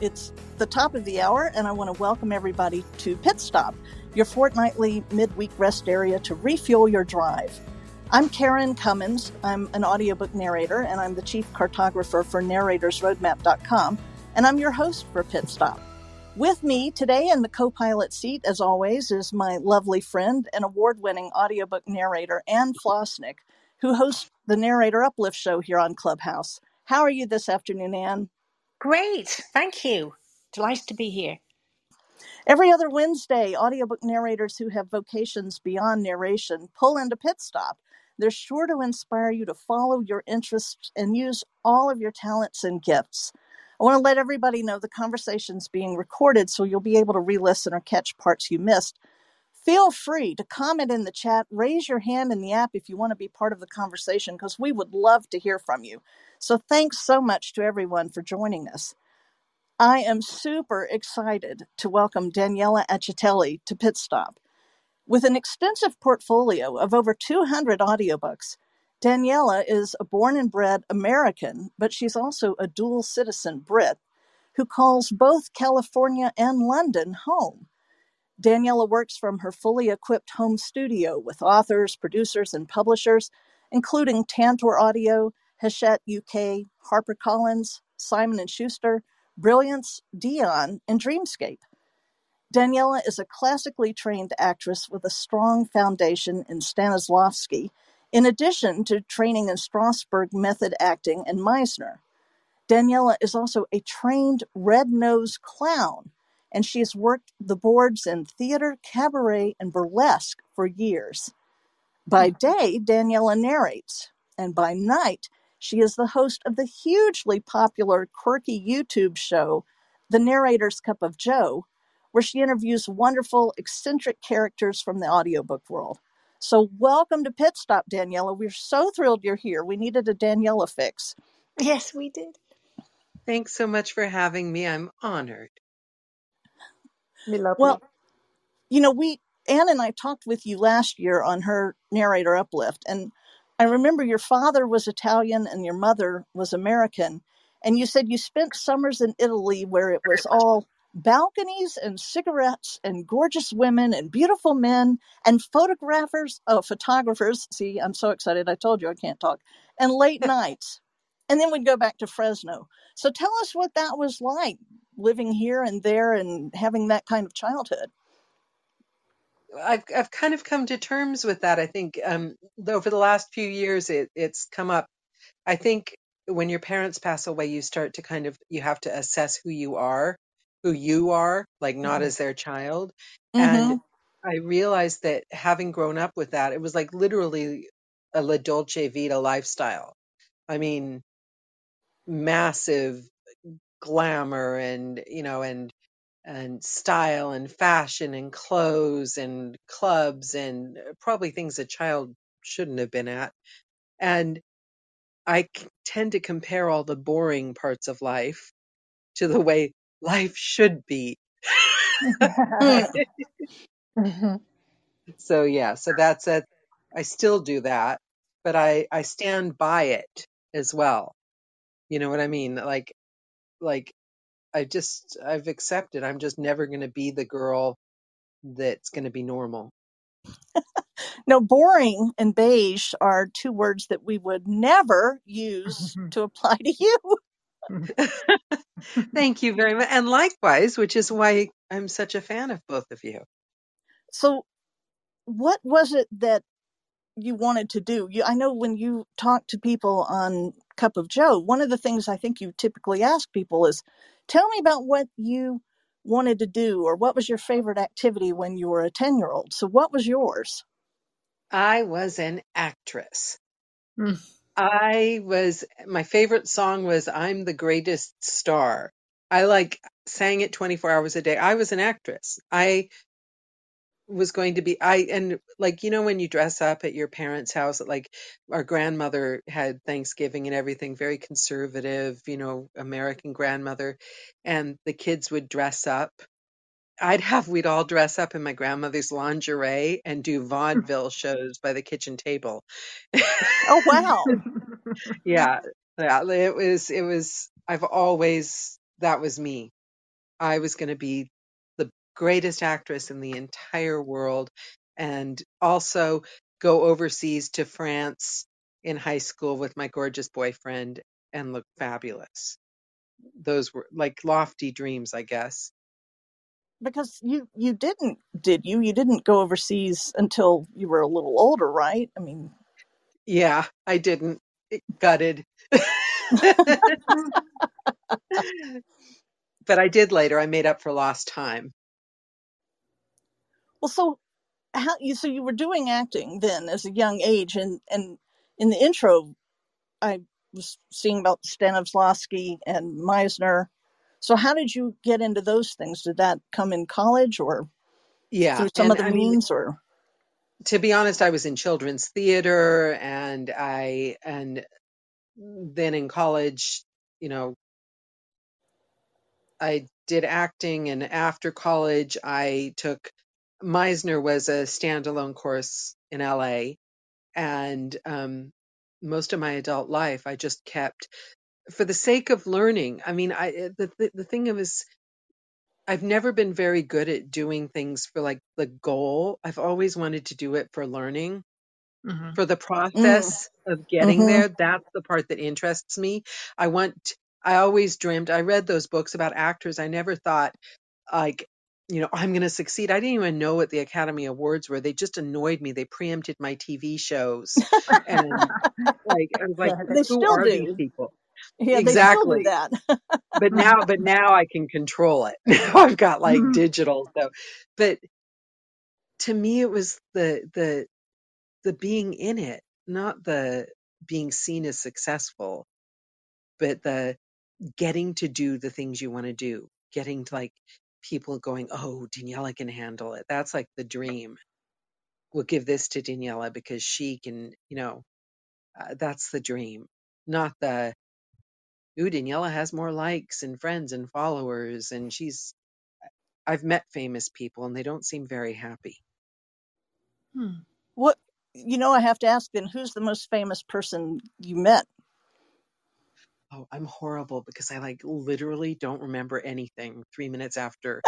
It's the top of the hour, and I want to welcome everybody to Pit Stop, your fortnightly midweek rest area to refuel your drive. I'm Karen Commins. I'm an audiobook narrator, and I'm the chief cartographer for narratorsroadmap.com, and I'm your host for Pit Stop. With me today in the co pilot seat, as always, is my lovely friend and award winning audiobook narrator, Anne Flosnik, who hosts the Narrator Uplift show here on Clubhouse. How are you this afternoon, Anne? Great, thank you. Delighted to be here. Every other Wednesday, audiobook narrators who have vocations beyond narration pull into Pit Stop. They're sure to inspire you to follow your interests and use all of your talents and gifts. I want to let everybody know the conversation's being recorded so you'll be able to re listen or catch parts you missed. Feel free to comment in the chat, raise your hand in the app if you want to be part of the conversation because we would love to hear from you. So, thanks so much to everyone for joining us. I am super excited to welcome Daniela Acitelli to Pit Stop. With an extensive portfolio of over 200 audiobooks, Daniela is a born and bred American, but she's also a dual citizen Brit who calls both California and London home. Daniela works from her fully equipped home studio with authors, producers, and publishers, including Tantor Audio, Hachette UK, HarperCollins, Simon & Schuster, Brilliance, Deyan, and Dreamscape. Daniela is a classically trained actress with a strong foundation in Stanislavski, in addition to training in Strasberg method acting and Meisner. Daniela is also a trained red nosed clown, and she has worked the boards in theater, cabaret, and burlesque for years. By hmm. day, Daniela narrates, and by night, she is the host of the hugely popular, quirky YouTube show, The Narrator's Cup of Joe, where she interviews wonderful, eccentric characters from the audiobook world. So, welcome to Pit Stop, Daniela. We're so thrilled you're here. We needed a Daniela fix. Yes, we did. Thanks so much for having me. I'm honored. Well, you know, we Anne and I talked with you last year on her narrator uplift, and I remember your father was Italian and your mother was American, and you said you spent summers in Italy where it was all balconies and cigarettes and gorgeous women and beautiful men and photographers, oh, photographers. See, I'm so excited. I told you I can't talk. And late nights. And then we'd go back to Fresno. So tell us what that was like living here and there and having that kind of childhood. I've I've kind of come to terms with that. I think um, over the last few years, it, it's come up. I think when your parents pass away, you start to kind of you have to assess who you are, who you are, like not Mm-hmm. as their child. Mm-hmm. And I realized that having grown up with that, it was like literally a La Dolce Vita lifestyle. I mean, massive glamour and you know and and style and fashion and clothes and clubs and probably things a child shouldn't have been at. And I c- tend to compare all the boring parts of life to the way life should be. Mm. Mhm. so yeah, so that's it. I still do that, but I I stand by it as well. You know what I mean? Like like I just I've accepted I'm just never going to be the girl that's going to be normal. No, boring and beige are two words that we would never use mm-hmm. to apply to you. Thank you very much. And likewise, which is why I'm such a fan of both of you. So, what was it that you wanted to do? You, I know when you talk to people on Cup of Joe, one of the things I think you typically ask people is, "Tell me about what you wanted to do, or what was your favorite activity when you were a ten-year-old." So, what was yours? I was an actress. Mm. I was, my favorite song was I'm the Greatest Star. I like sang it 24 hours a day. I was an actress. I was going to be, I, and like, you know, when you dress up at your parents' house, like our grandmother had Thanksgiving and everything, very conservative, you know, American grandmother, and the kids would dress up. I'd have, we'd all dress up in my grandmother's lingerie and do hmm. vaudeville shows by the kitchen table. Oh, wow! yeah, yeah, it was, it was, I've always, that was me. I was going to be greatest actress in the entire world and also go overseas to France in high school with my gorgeous boyfriend and look fabulous. Those were like lofty dreams, I guess. Because you you didn't, did you? You didn't go overseas until you were a little older, right? I mean, Yeah, I didn't. It gutted. but I did later. I made up for lost time. Well, so how you so you were doing acting then as a young age, and and in the intro, I was seeing about Stanislavski and Meisner. So how did you get into those things? Did that come in college or Yeah, through some and other I mean, means, or to be honest, I was in children's theater and I and then in college, you know, I did acting and after college I took Meisner was a standalone course in LA and um most of my adult life I just kept for the sake of learning. I mean, I eh, the the, the thing is I've never been very good at doing things for like the goal. I've always wanted to do it for learning hmm for the mm, process of getting mm-hmm. there. That's the part that interests me. I want, I always dreamed, I read those books about actors. I never thought, like, you know, I'm going to succeed. I didn't even know what the Academy Awards were. They just annoyed me. They preempted my TV shows. And like, I was like, Yeah, They who still are these do. people? Yeah, they still do Exactly. that. But now, but now I can control it. Now I've got like mm-hmm. digital. So, but to me, it was the, the, the being in it, not the being seen as successful, but the getting to do the things you want to do, getting to like people going, oh, Daniela can handle it. That's like the dream. We'll give this to Daniela because she can, you know, uh, that's the dream, not the, ooh, Daniela has more likes and friends and followers. And she's, I've met famous people and they don't seem very happy. Hmm. What you know, I have to ask then, who's the most famous person you met? Oh, I'm horrible because I like literally don't remember anything three minutes after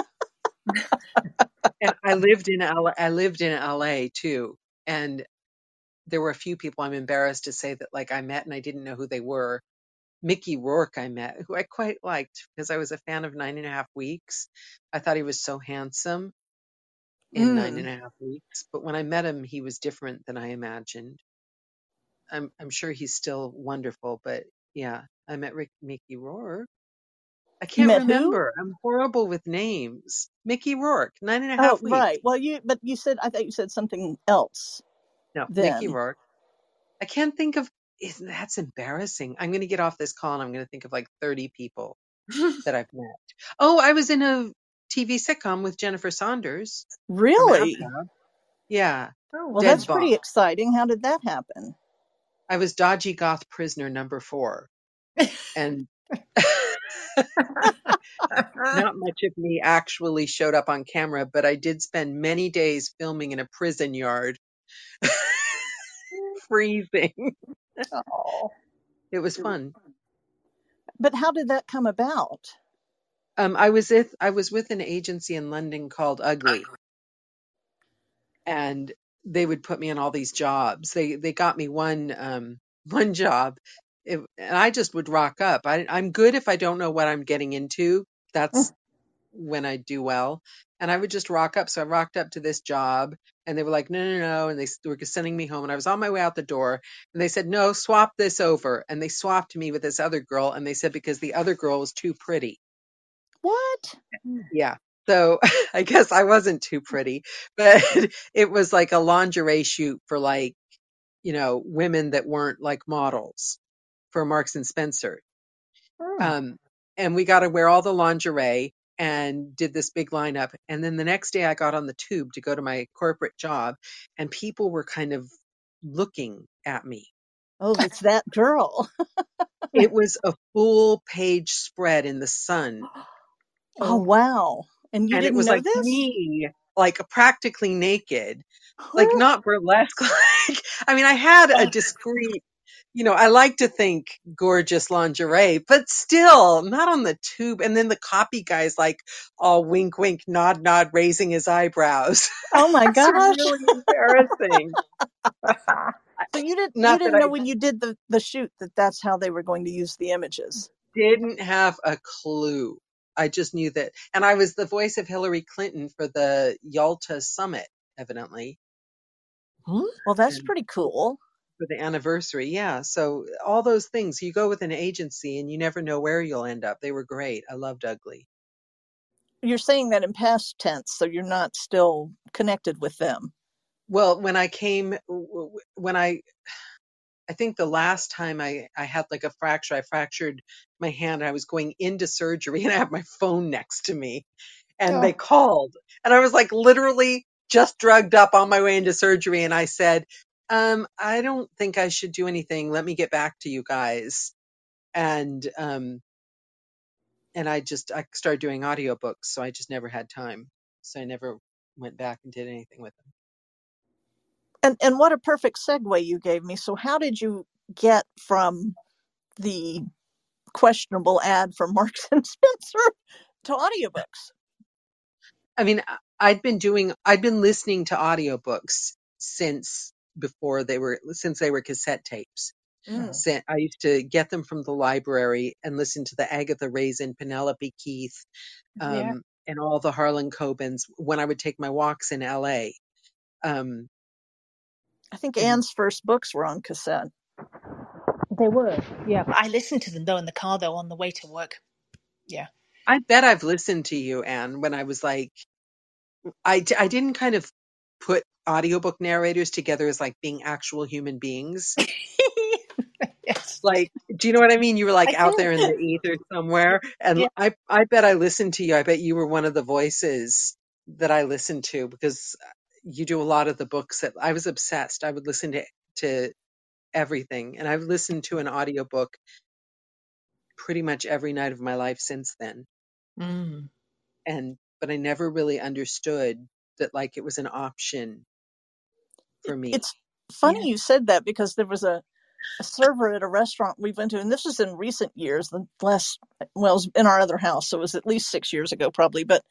and I lived in LA, I lived in LA too. And there were a few people I'm embarrassed to say that like I met and I didn't know who they were. Mickey Rourke I met, who I quite liked because I was a fan of Nine and a Half Weeks. I thought he was so handsome in Nine Mm, and a Half Weeks, but when I met him, he was different than I imagined. I'm I'm sure he's still wonderful, but yeah, I met Rick, Mickey Rourke. I can't met who? remember. I'm horrible with names. Mickey Rourke, nine and a oh, half. and a Oh, Weeks. right. Well, you but you said I thought you said something else No, Mickey then. Rourke. I can't think of is that's embarrassing. I'm going to get off this call and I'm going to think of like 30 people that I've met. Oh, I was in a TV sitcom with Jennifer Saunders Really? Yeah, oh, Well, Dead that's. Pretty exciting. How did that happen? I was dodgy goth prisoner number 4 and not much of me actually showed up on camera, but I did spend many days filming in a prison yard, freezing. Oh. It was fun. But how did that come about? Um, I was with I was with an agency in London called Ugly, and they would put me in all these jobs. They they got me one um one job, it, and I just would rock up. I, I'm good if I don't know what I'm getting into. Mm. That's when I do well. And I would just rock up. So I rocked up to this job, and they were like, "No, no, no," and they were sending me home. And I was on my way out the door, and they said, "No, swap this over." And they swapped me with this other girl, and they said because the other girl was too pretty. What? Mm. Yeah. So I guess I wasn't too pretty, but it was like a lingerie shoot for like, you know, women that weren't like models for Marks and Spencer. Hmm. Um, and we got to wear all the lingerie and did this big lineup. And then the next day I got on the tube to go to my corporate job and people were kind of looking at me. Oh, it's that girl. It was a full page spread in the sun Oh, wow. And you and didn't was know like this? me, like practically naked like not burlesque like i mean i had a discreet you know, I like to think gorgeous lingerie, but still not on the tube. And then the copy guy's like all wink, wink, nod, nod, raising his eyebrows. Oh my It's gosh. really embarrassing. So you didn't you Not that didn't I know when you did the the shoot that that's how they were going to use the images. didn't have a clue. I just knew that. And I was the voice of Hillary Clinton for the Yalta summit, evidently, hmm? Well, that's and pretty cool. For the anniversary. Yeah. So all those things, you go with an agency and you never know where you'll end up. They were great. I loved Ugly. You're saying that in past tense, so you're not still connected with them. Well, when I came, when I, I think the last time I, I had like a fracture, I fractured my hand. I was going into surgery and I had my phone next to me and they Oh, called and I was like literally just drugged up on my way into surgery. And I said, um, I don't think I should do anything. Let me get back to you guys. And, um, and I just, I started doing audiobooks. So I just never had time. So I never went back and did anything with them. And and what a perfect segue you gave me. So how did you get from the questionable ad for Marks and Spencer to audiobooks? I mean, I'd been doing, I'd been listening to audiobooks since before they were, since they were cassette tapes. Mm. Sin- I used to get them from the library and listen to the Agatha Raisin, Penelope Keith, yeah. um, and all the Harlan Cobens when I would take my walks in LA. Um, I think and Anne's first books were on cassette. They were. Yeah. I listened to them though in the car though on the way to work. Yeah. I bet I've listened to you, Anne, when I was like, I, I didn't kind of put audiobook narrators together as like being actual human beings. yes. Like, do you know what I mean? You were like I out there in the ether somewhere. And Yeah. I, I bet I listened to you. I bet you were one of the voices that I listened to because you do a lot of the books that I was obsessed. I would listen to, to everything and I've listened to an audiobook pretty much every night of my life since then. Mm. And, but I never really understood that like it was an option for me. It's funny Yeah. you said that because there was a, a server at a restaurant we went to, and this was in recent years, the last, well, it was in our other house, so it was at least six years ago, probably. But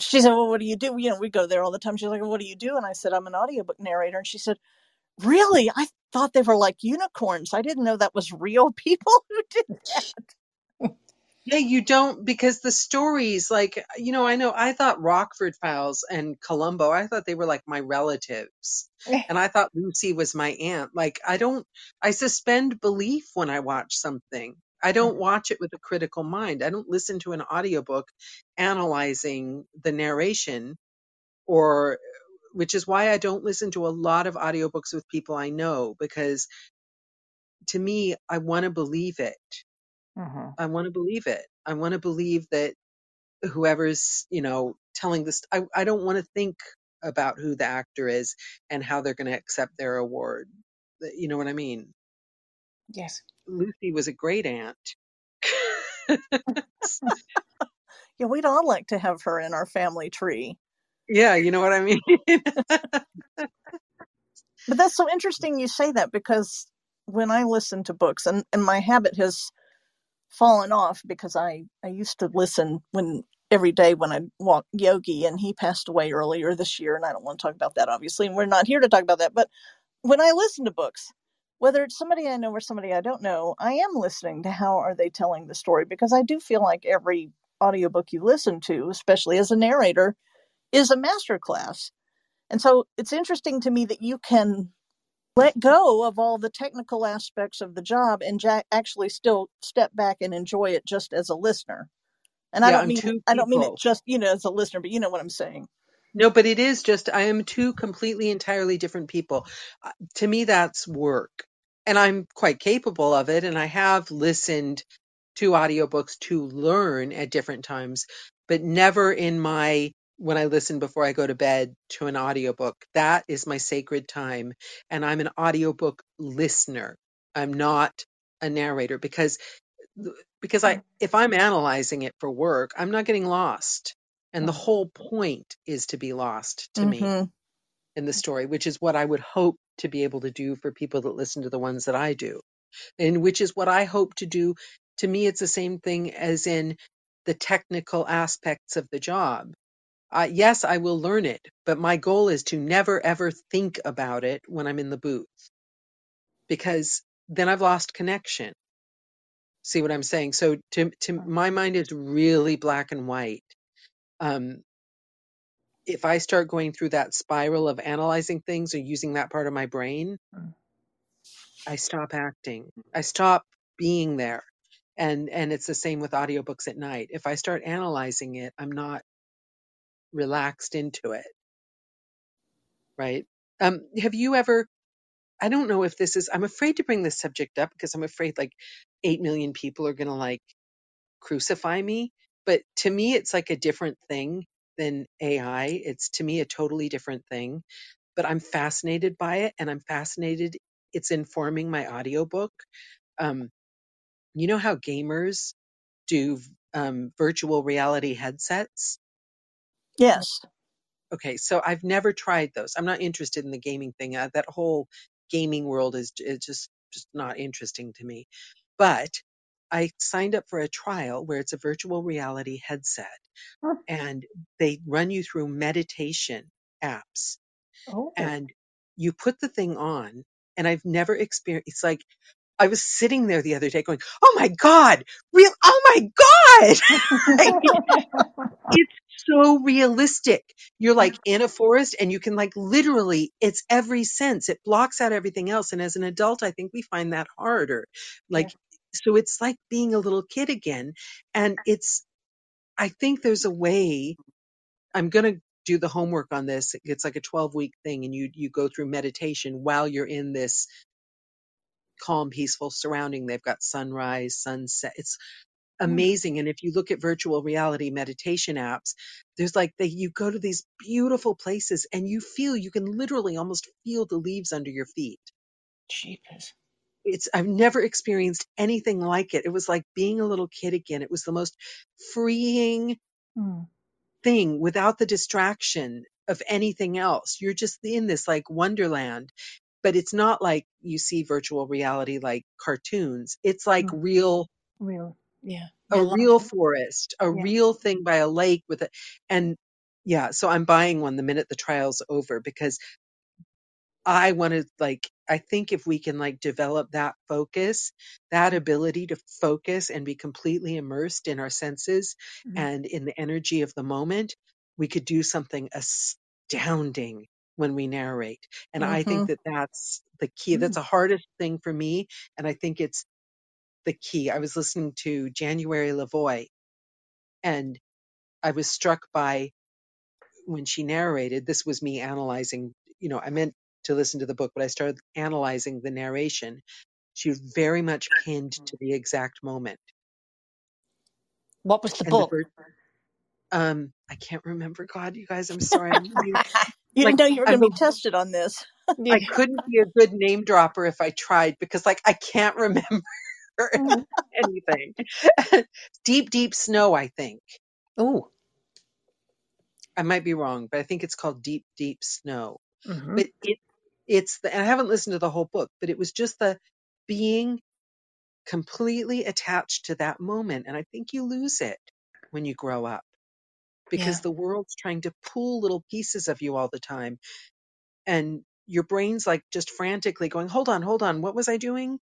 she said, Well, what do you do? You know, we go there all the time. She's like, well, What do you do? And I said, I'm an audiobook narrator. And she said, Really? I thought they were like unicorns. I didn't know that was real people who did that. Yeah, you don't because the stories, like, you know, I know I thought Rockford Files and Columbo, I thought they were like my relatives. Eh, And I thought Lucy was my aunt. Like, I don't, I suspend belief when I watch something. I don't watch it with a critical mind. I don't listen to an audiobook analyzing the narration or, which is why I don't listen to a lot of audiobooks with people I know because to me, I want to believe it. Mhm. I want to believe it. I want to believe that whoever's you know telling this i, I don't want to think about who the actor is and how they're going to accept their award you know what i mean Yes. lucy was a great aunt Yeah, we'd all like to have her in our family tree. yeah you know what i mean But that's so interesting you say that because when I listen to books, and, and my habit has fallen off because I, I used to listen when every day when I walk Yogi, and he passed away earlier this year, and I don't want to talk about that, obviously, and we're not here to talk about that. But when I listen to books, whether it's somebody I know or somebody I don't know, I am listening to how are they telling the story because I do feel like every audiobook you listen to, especially as a narrator, is a masterclass. And so it's interesting to me that you can let go of all the technical aspects of the job and ja- actually still step back and enjoy it just as a listener. And I don't mean I don't mean it just you know as a listener, but you know what I'm saying. no but it is just i am two completely entirely different people Uh, to me that's work and i'm quite capable of it and i have listened to audiobooks to learn at different times, but never in my when I listen before I go to bed to an audiobook. That is my sacred time. And I'm an audiobook listener. I'm not a narrator because because I if I'm analyzing it for work, I'm not getting lost. And the Mhm. whole point is to be lost to me hmm in the story, which is what I would hope to be able to do for people that listen to the ones that I do. and which is what I hope to do. To me, it's the same thing as in the technical aspects of the job. Uh, yes, I will learn it, but my goal is to never ever think about it when I'm in the booth because then I've lost connection. See what I'm saying? So to to my mind is really black and white. Um, if I start going through that spiral of analyzing things or using that part of my brain, Mm. I stop acting. I stop being there. And and it's the same with audiobooks at night. If I start analyzing it, I'm not relaxed into it, right? Um, have you ever I don't know if this is I'm afraid to bring this subject up because I'm afraid like 8 million people are going to like crucify me, but to me it's like a different thing than AI. It's to me a totally different thing, but I'm fascinated by it and I'm fascinated it's informing my audiobook. Um, you know how gamers do um, virtual reality headsets? Yes. Okay, so I've never tried those. I'm not interested in the gaming thing. Uh, that whole gaming world is, is just just not interesting to me. But I signed up for a trial where it's a virtual reality headset Huh. and they run you through meditation apps Oh. and you put the thing on and I've never experienced it's like I was sitting there the other day going, "Oh my god, real oh my god." it's so realistic. You're like in a forest and you can like literally, it's every sense. It blocks out everything else. And as an adult, I think we find that harder. Like, so it's like being a little kid again. And it's, I think there's a way, I'm going to do the homework on this. It's like a 12 week thing and you, you go through meditation while you're in this calm, peaceful surrounding. They've got sunrise, sunset. It's amazing. And if you look at virtual reality meditation apps, there's like they, you go to these beautiful places and you feel, you can literally almost feel the leaves under your feet. Jeepers. It's, I've never experienced anything like it. It was like being a little kid again. It was the most freeing Mm. thing without the distraction of anything else. You're just in this like wonderland, but it's not like you see virtual reality like cartoons. It's like Mm. real Real. Yeah. a Real forest, a Yeah. real thing by a lake with it. And yeah, so I'm buying one the minute the trial's over because I want to like, I think if we can like develop that focus, that ability to focus and be completely immersed in our senses Mhm. and in the energy of the moment, we could do something astounding when we narrate. And I think Mhm. that that's the key. That's the hardest thing for me. And I think it's the key. I was listening to January Lavoie and I was struck by when she narrated, this was me analyzing, you know, I meant to listen to the book, but I started analyzing the narration. She was very much pinned to the exact moment. What was the And the book? bird, um, I can't remember. God, you guys, I'm sorry. I'm really, You Like, didn't know you were going to be tested on this. I couldn't be a good name dropper if I tried because like I can't remember Mhm. anything. deep, deep snow, I think. Oh. I might be wrong, but I think it's called Deep, Deep Snow. hmm but it it's the and I haven't listened to the whole book, but it was just the being completely attached to that moment. And I think you lose it when you grow up because Yeah. the world's trying to pull little pieces of you all the time. And your brain's like just frantically going, hold on, hold on. What was I doing?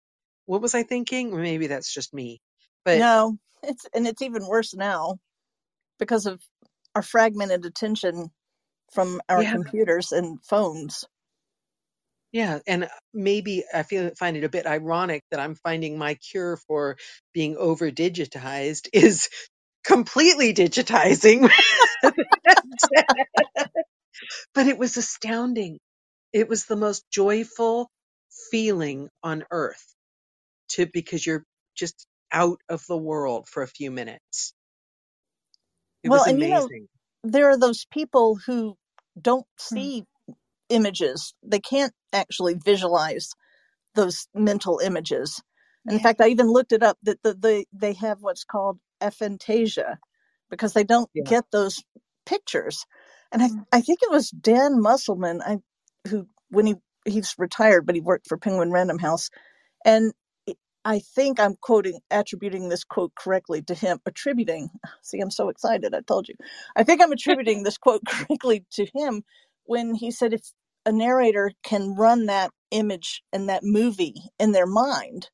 What was I thinking? Maybe that's just me. But no, it's and it's even worse now because of our fragmented attention from our Yeah. computers and phones. Yeah, and uh, maybe I feel find it a bit ironic that I'm finding my cure for being over digitized is completely digitizing. but it was astounding. It was the most joyful feeling on earth to because you're just out of the world for a few minutes. It Well, was and you know, amazing. there are those people who don't Hmm. see images. They can't actually visualize those mental images. In fact, I even looked it up that the, the, they have what's called aphantasia because they don't Yeah. get those pictures. And I, Mm. I think it was Dan Musselman, I, who when he he's retired, but he worked for Penguin Random House, and I think I'm quoting, attributing this quote correctly to him, attributing. See, I'm so excited. I told you. I think I'm attributing this quote correctly to him when he said if a narrator can run that image and that movie in their mind,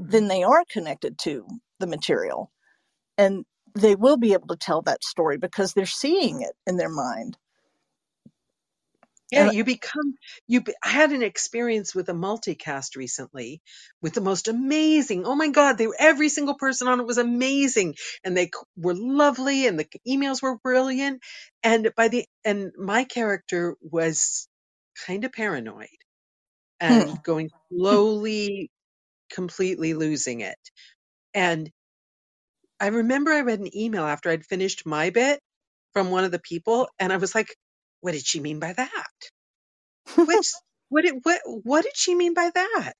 mm-hmm. then they are connected to the material. And they will be able to tell that story because they're seeing it in their mind. Yeah, you become you. I had an experience with a multicast recently with the most amazing. Oh my God, they every single person on it was amazing, and they were lovely, and the emails were brilliant. And by the and my character was kind of paranoid and hmm. going slowly, completely losing it. And I remember I read an email after I'd finished my bit from one of the people, and I was like, what did she mean by that? Which, what did, what, what did she mean by that?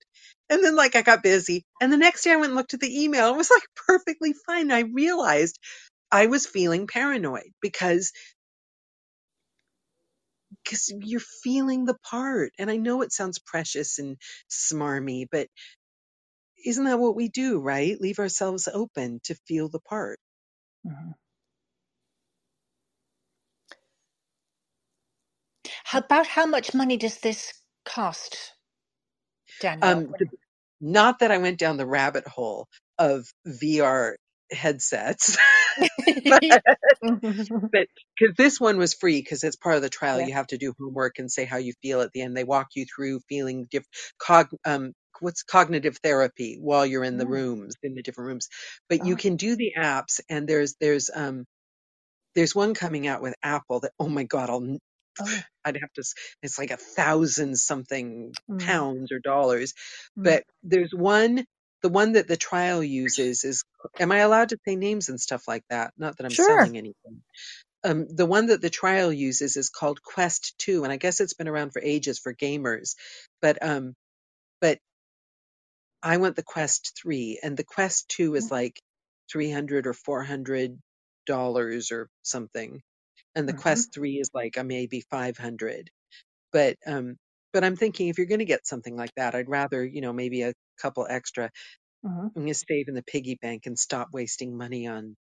And then like I got busy and the next day I went and looked at the email. It was like perfectly fine. I realized I was feeling paranoid because because you're feeling the part. And I know it sounds precious and smarmy, but isn't that what we do, right? Leave ourselves open to feel the part. Mm-hmm. About how much money does this cost, Daniel? Um, not that I went down the rabbit hole of VR headsets, but because this one was free because it's part of the trial, yeah. you have to do homework and say how you feel at the end. They walk you through feeling different. Cog, um, what's cognitive therapy while you're in the rooms in the different rooms, but oh. you can do the apps and there's there's um there's one coming out with Apple that oh my god I'll Oh. I'd have to, it's like a thousand something mm. pounds or dollars. Mm. But there's one, the one that the trial uses is, am I allowed to say names and stuff like that? Not that I'm sure. selling anything. Um, the one that the trial uses is called Quest 2, and I guess it's been around for ages for gamers. But, um, but I want the Quest 3, and the Quest 2 is mm. like 300 or 400 dollars or something and the mm-hmm. Quest 3 is like a maybe 500. But um but I'm thinking if you're going to get something like that, I'd rather, you know, maybe a couple extra. Mm-hmm. I'm going to save in the piggy bank and stop wasting money on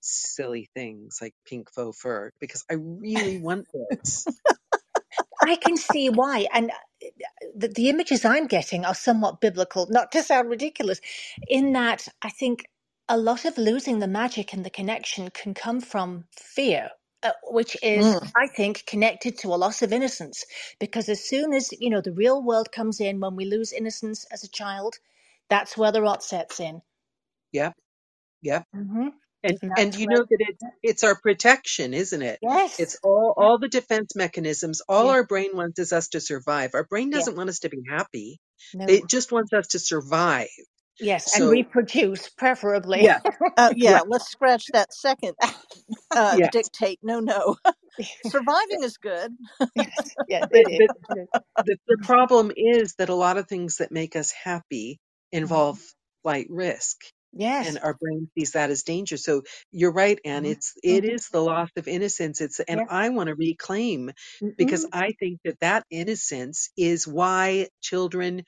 silly things like pink faux fur because I really want this. I can see why. And uh, the, the, images I'm getting are somewhat biblical, not to sound ridiculous, in that I think a lot of losing the magic and the connection can come from fear uh, which is, mm. I think, connected to a loss of innocence. Because as soon as you know the real world comes in, when we lose innocence as a child, that's where the rot sets in. Yep, yep. Mm-hmm. And and, and you know that it's it's our protection, isn't it? Yes. It's all all the defense mechanisms. All yeah. our brain wants is us to survive. Our brain doesn't yeah. want us to be happy. No. It just wants us to survive. Yes, so, and reproduce, preferably. Yeah, uh, yeah. Right. Let's scratch that second uh, yes. dictate. No, no. Surviving is good. yes, yeah, it is. The, the, problem is that a lot of things that make us happy involve mm-hmm. flight risk. Yes. And our brain sees that as danger. So you're right, Anne. Mm-hmm. It's it mm-hmm. is the loss of innocence. It's and I want to reclaim because mm-hmm. I think that that innocence is why children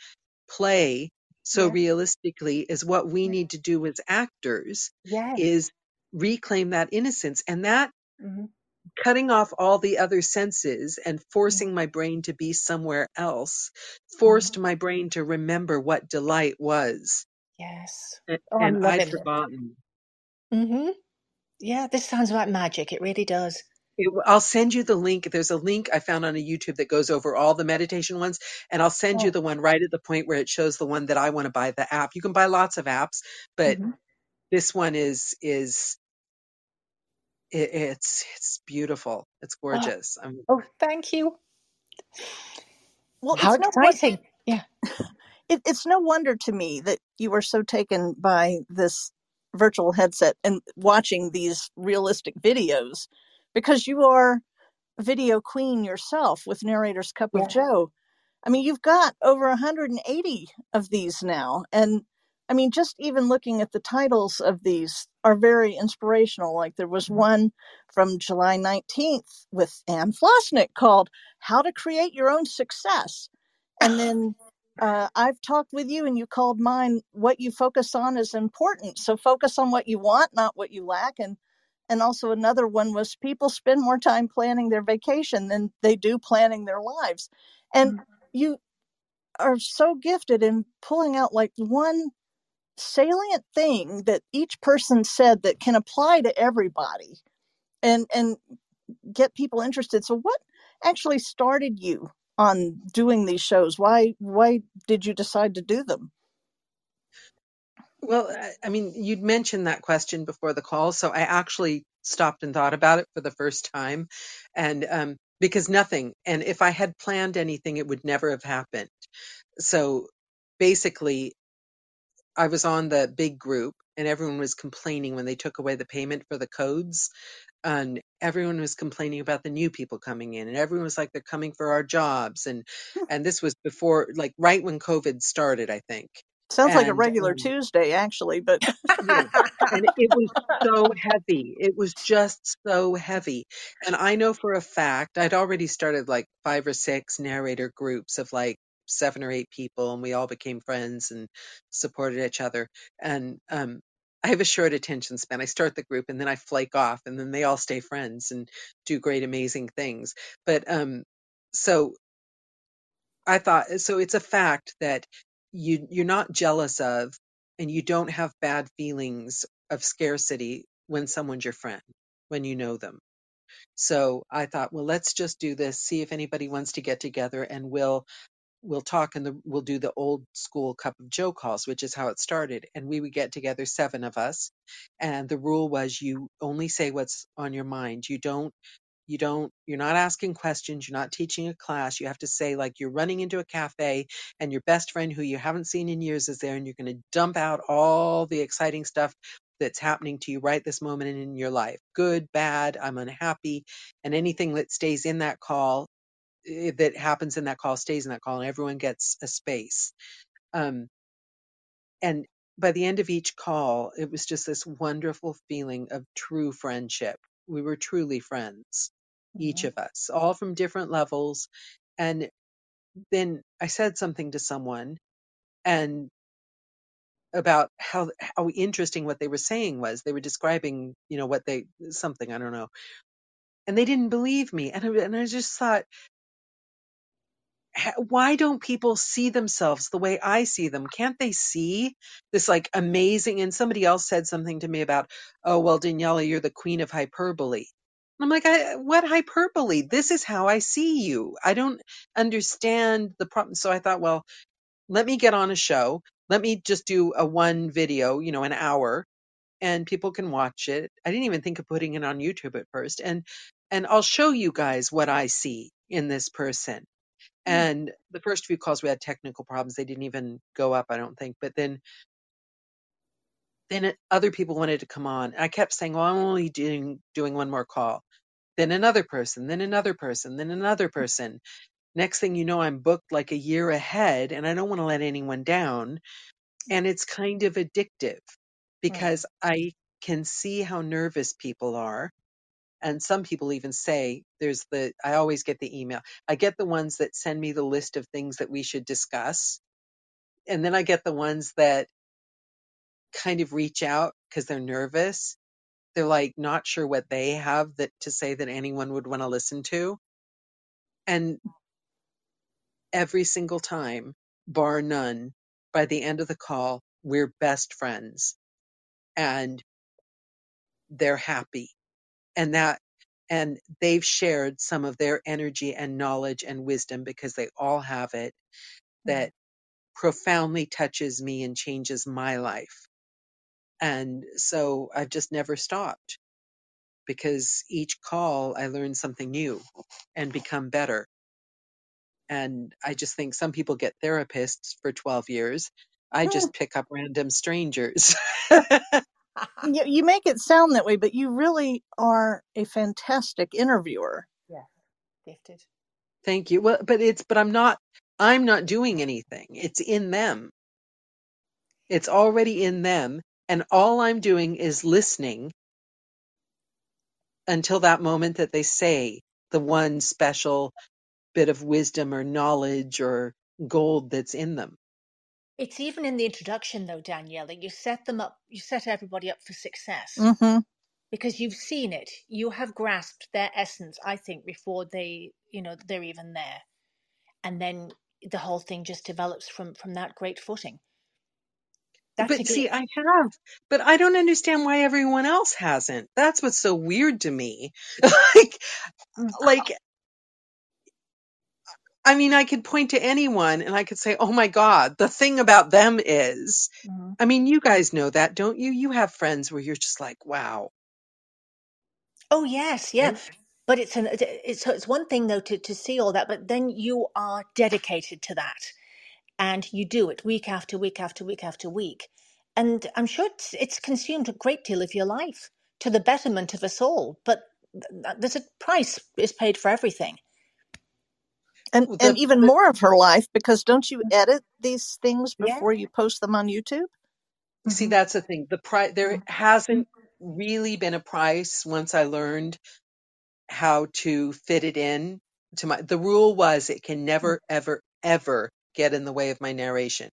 play so yeah. realistically is what we need to do as actors yes. is reclaim that innocence and that mm-hmm. cutting off all the other senses and forcing mm-hmm. my brain to be somewhere else forced mm-hmm. my brain to remember what delight was yes and, oh, and i'd forgotten mm-hmm. yeah this sounds like magic it really does it, I'll send you the link. There's a link I found on a YouTube that goes over all the meditation ones, and I'll send oh. you the one right at the point where it shows the one that I want to buy the app. You can buy lots of apps, but mm-hmm. this one is is it, it's it's beautiful. It's oh. gorgeous. Oh, oh thank you. Well, how exciting! No yeah, it, it's no wonder to me that you were so taken by this virtual headset and watching these realistic videos because you are a video queen yourself with Narrator's Cup yeah. of Joe. I mean, you've got over 180 of these now. And I mean, just even looking at the titles of these are very inspirational. Like there was mm-hmm. one from July 19th with Anne Flosnik called How to Create Your Own Success. And then uh, I've talked with you and you called mine what you focus on is important. So focus on what you want, not what you lack. And and also another one was people spend more time planning their vacation than they do planning their lives. And mm-hmm. you are so gifted in pulling out like one salient thing that each person said that can apply to everybody and and get people interested. So what actually started you on doing these shows? Why why did you decide to do them? Well, I mean, you'd mentioned that question before the call, so I actually stopped and thought about it for the first time, and um, because nothing, and if I had planned anything, it would never have happened. So basically, I was on the big group, and everyone was complaining when they took away the payment for the codes, and everyone was complaining about the new people coming in, and everyone was like, "They're coming for our jobs," and and this was before, like, right when COVID started, I think, Sounds like a regular um, Tuesday, actually, but Yeah. And it was so heavy. It was just so heavy. And I know for a fact, I'd already started like five or six narrator groups of like seven or eight people, and we all became friends and supported each other. And um, I have a short attention span. I start the group and then I flake off, and then they all stay friends and do great, amazing things. But um, so I thought so it's a fact that you you're not jealous of and you don't have bad feelings of scarcity when someone's your friend, when you know them. So I thought, well, let's just do this, see if anybody wants to get together and we'll we'll talk and the, we'll do the old school cup of joe calls, which is how it started. And we would get together, seven of us. And the rule was you only say what's on your mind. You don't you don't you're not asking questions you're not teaching a class you have to say like you're running into a cafe and your best friend who you haven't seen in years is there and you're going to dump out all the exciting stuff that's happening to you right this moment in your life good bad i'm unhappy and anything that stays in that call eh, that happens in that call stays in that call and everyone gets a space. Um, and by the end of each call it was just this wonderful feeling of true friendship. We were truly friends each Mhm. of us all from different levels and then i said something to someone and about how how interesting what they were saying was they were describing you know what they something i don't know and they didn't believe me and I, and I just thought why don't people see themselves the way I see them? Can't they see this like amazing? And somebody else said something to me about, oh, well, Daniela, you're the queen of hyperbole. I'm like, I, what hyperbole? This is how I see you. I don't understand the problem. So I thought, well, let me get on a show. Let me just do a one video, you know, an hour and people can watch it. I didn't even think of putting it on YouTube at first. And, and I'll show you guys what I see in this person mm. and the first few calls we had technical problems. They didn't even go up, I don't think. But then then other people wanted to come on. I kept saying, "Well, I'm only doing doing one more call." Then another person, then another person, then another mm. person. Next thing you know, I'm booked like a year ahead, and I don't want to let anyone down. And it's kind of addictive because I can see how nervous people are and some people even say there's the i always get the email i get the ones that send me the list of things that we should discuss and then i get the ones that kind of reach out because they're nervous. They're like not sure what they have that to say that anyone would want to listen to. And every single time bar none by the end of the call we're best friends. And they're happy. And that and they've shared some of their energy and knowledge and wisdom because they all have it mm. that profoundly touches me and changes my life. And so I've just never stopped because each call I learn something new and become better. And I just think some people get therapists for 12 years. I just pick up random strangers. you, you make it sound that way, but you really are a fantastic interviewer. yeah, gifted. Thank you. Well, but it's, but I'm not, I'm not doing anything. It's in them. It's already in them. And all I'm doing is listening until that moment that they say the one special bit of wisdom or knowledge or gold that's in them. It's even in the introduction, though, Daniela. You set them up, you set everybody up for success Mm-hmm. because you've seen it. You have grasped their essence, I think, before they, you know, they're even there. And then the whole thing just develops from from that great footing. That's But see. I have, but I don't understand why everyone else hasn't. That's what's so weird to me. like, like, I mean, I could point to anyone and I could say, oh my God, the thing about them is, Mhm. I mean, you guys know that, don't you? You have friends where you're just like, wow. Oh yes, yeah. And But it's an it's it's one thing though to to see all that, but then you are dedicated to that, and you do it week after week after week after week, and I'm sure it's it's consumed a great deal of your life to the betterment of us all. But th- th- there's a price is paid for everything. And and even the more of her life because don't you mm-hmm. edit these things Yeah. before you post them on YouTube? see, hmm that's the thing. The price, there mm-hmm. hasn't really been a price once I learned how to fit it in to my, the rule was it can mm-hmm. never, ever, ever get in the way of my narration.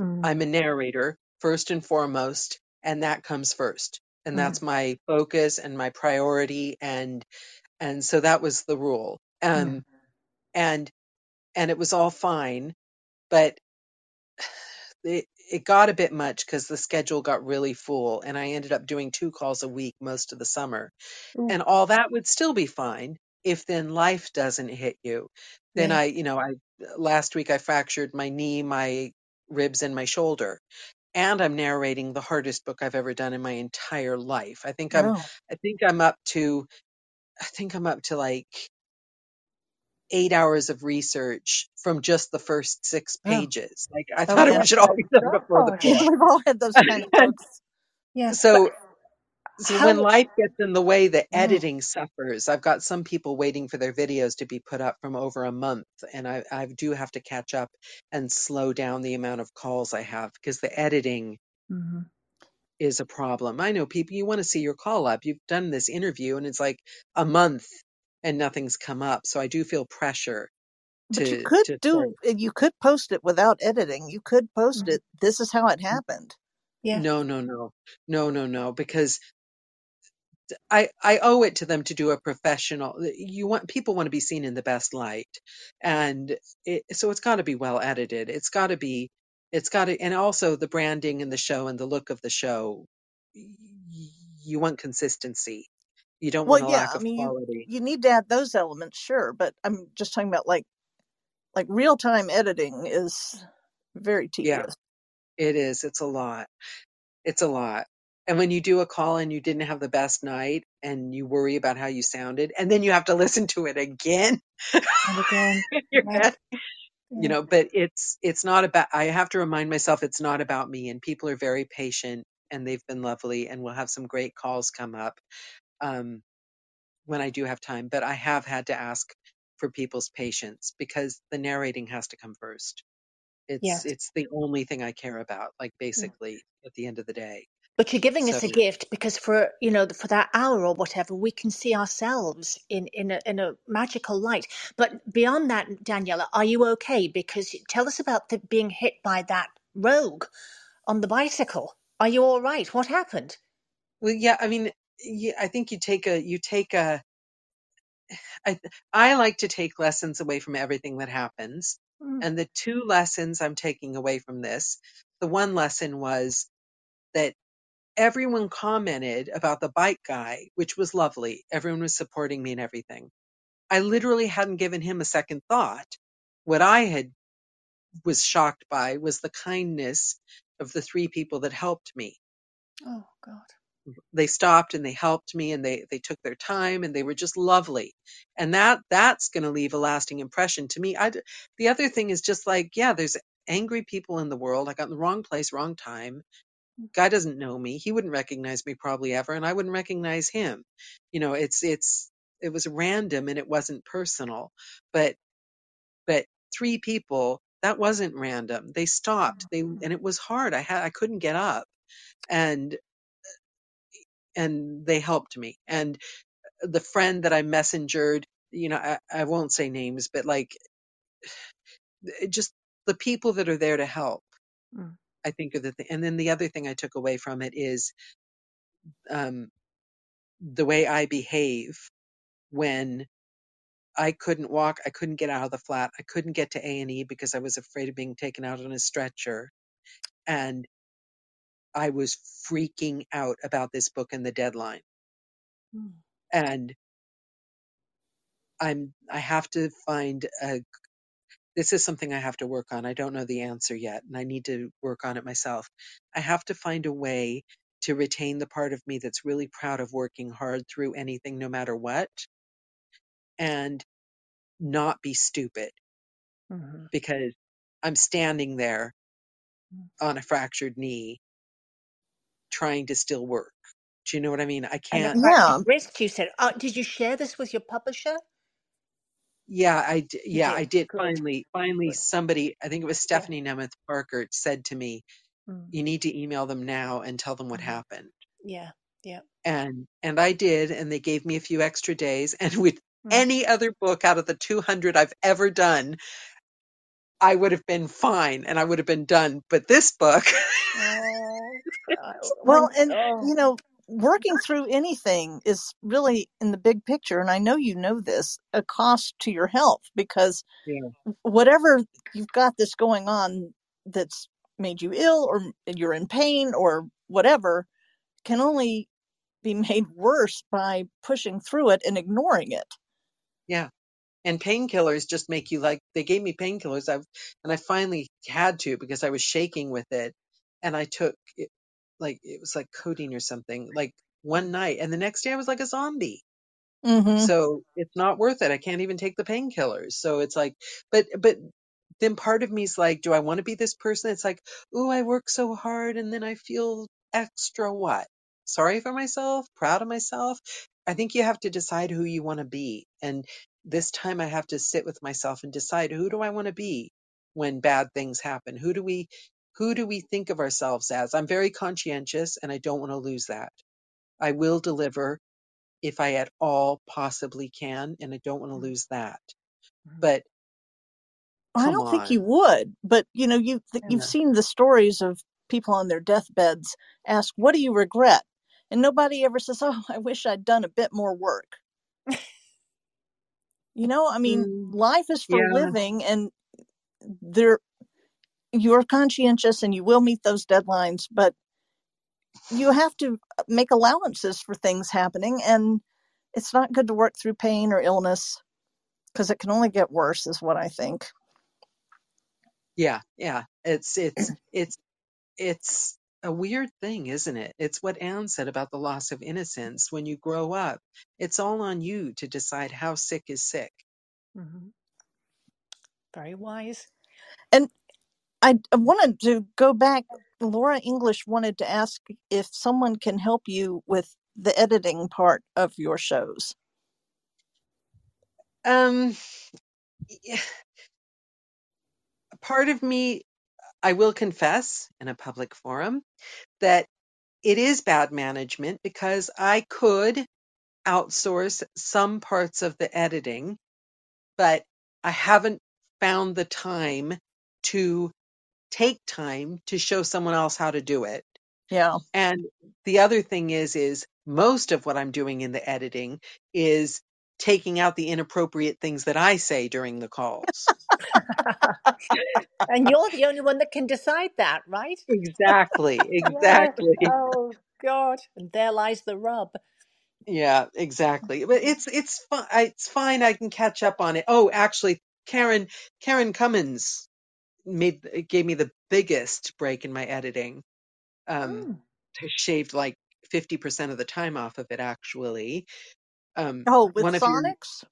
mm I'm a narrator first and foremost, and that comes first. And mm that's my focus and my priority. And, and so that was the rule. mm Um, and, and it was all fine, but it, it got a bit much because the schedule got really full and I ended up doing two calls a week most of the summer. Ooh, And all that would still be fine if then life doesn't hit you. Then yeah. I, you know, I, last week I fractured my knee, my ribs and my shoulder and I'm narrating the hardest book I've ever done in my entire life. I think I'm Oh. I think I'm up to I think I'm up to like 8 hours of research from just the first 6 Oh. pages. Like I Oh thought it should all be done before the Gosh. book. We've all had those kind of books. Yeah. But so so when how? life gets in the way, the Mm. editing suffers. I've got some people waiting for their videos to be put up from over a month, and I, I do have to catch up and slow down the amount of calls I have because the editing hmm is a problem. I know people, you want to see your call up. You've done this interview and it's like a month and nothing's come up. So I do feel pressure But you to, could to start. do you could post it without editing. You could post hmm it. This is how it happened. Yeah. No, no, no, no, no, no, because I, I owe it to them to do a professional. You want, people want to be seen in the best light. And it, so it's got to be well edited. It's got to be, it's got to, and also the branding and the show and the look of the show. y- You want consistency. You don't Well, want a yeah. lack I mean, you quality. you need to add those elements, sure. But I'm just talking about like like real time editing is very tedious Yeah. It is. It's a lot. It's a lot. And when you do a call and you didn't have the best night and you worry about how you sounded, and then you have to listen to it again again, yeah, you know, but it's, it's not about, I have to remind myself it's not about me and people are very patient and they've been lovely and we'll have some great calls come up, um, when I do have time, but I have had to ask for people's patience because the narrating has to come first. It's, yes. it's the only thing I care about, like Yeah. basically at the end of the day. But you're giving So us a gift because for you know for that hour or whatever, we can see ourselves in in a in a magical light. But beyond that, Daniela, are you okay? Because tell us about the, being hit by that rogue on the bicycle. Are you all right? What happened? Well, yeah, I mean, yeah, I think you take a, you take a, I, I like to take lessons away from everything that happens. Mm. And the two lessons I'm taking away from this, the one lesson was that everyone commented about the bike guy, which was lovely. Everyone was supporting me and everything. I literally hadn't given him a second thought. What I had was shocked by was the kindness of the three people that helped me Oh God. they stopped and they helped me and they they took their time and they were just lovely and that that's going to leave a lasting impression to me I, the other thing is just like yeah there's angry people in the world i got in the wrong place wrong time guy doesn't know me. He wouldn't recognize me probably ever and i wouldn't recognize him. You know it's it's it was random and it wasn't personal but but three people that wasn't random. They stopped. They and it was hard. I had i couldn't get up. And and they helped me. And the friend that I messengered, you know, I, I won't say names, but like just the people that are there to help, Mm. I think are the thing. And then the other thing I took away from it is um, the way I behave when I couldn't walk, I couldn't get out of the flat, I couldn't get to A and E because I was afraid of being taken out on a stretcher, and I was freaking out about this book and the deadline. Mm. And I'm I have to find a this is something I have to work on. I don't know the answer yet, and I need to work on it myself. I have to find a way to retain the part of me that's really proud of working hard through anything, no matter what, and not be stupid Mhm. because I'm standing there Mm. on a fractured knee trying to still work. Do you know what I mean? I can't. Yeah. wrist, you said. Uh, did you share this with your publisher? Yeah, I d- yeah, I did. did Good. finally finally Good. somebody, I think it was Yeah. Stephanie Nemeth Parker said to me, Mm. you need to email them now and tell them what Mhm. happened. Yeah. Yeah. And and I did and they gave me a few extra days and with Mm. any other book out of the 200 I've ever done, I would have been fine and I would have been done, but this book Oh, Well, and oh, you know, working through anything is really in the big picture, and I know you know this, a cost to your health because yeah, whatever you've got this going on that's made you ill or you're in pain or whatever can only be made worse by pushing through it and ignoring it. yeah. And painkillers just make you like they gave me painkillers. I've and I finally had to because I was shaking with it, and I took it, like it was like codeine or something like one night, and the next day I was like a zombie. Mm-hmm. So it's not worth it. I can't even take the painkillers. So it's like, but but then part of me is like, do I want to be this person? It's like, ooh, I work so hard, and then I feel extra what? Sorry for myself, proud of myself. I think you have to decide who you want to be, and this time I have to sit with myself and decide who do I want to be when bad things happen. Who do we who do we think of ourselves as? I'm very conscientious, and I don't want to lose that. I will deliver if I at all possibly can, and I don't want to Mm. lose that. Mhm. But I don't think you would, but you know, you th- you've Yeah. seen the stories of people on their deathbeds ask, "What do you regret?" And nobody ever says, "Oh, I wish I'd done a bit more work." You know, I mean, Mm, life is for yeah, living, and there you're conscientious and you will meet those deadlines, but you have to make allowances for things happening, and it's not good to work through pain or illness because it can only get worse, is what I think. yeah, yeah. It's it's it's it's a weird thing, isn't it? It's what Anne said about the loss of innocence. When you grow up, it's all on you to decide how sick is sick. Mhm. Very wise. And I I wanted to go back. Laura English wanted to ask if someone can help you with the editing part of your shows. Um, yeah, part of me, I will confess in a public forum that it is bad management because I could outsource some parts of the editing, but I haven't found the time to take time to show someone else how to do it. Yeah. And the other thing is, is most of what I'm doing in the editing is taking out the inappropriate things that I say during the calls. and you're the only one that can decide that, right? Exactly, Yes. exactly. Oh God. And there lies the rub. Yeah, exactly. But it's it's fine. It's fine. I can catch up on it. Oh, actually, Karen Karen Commins made gave me the biggest break in my editing. Um, Mm. shaved like fifty percent of the time off of it. Actually, um, Oh, with one of your Sonix?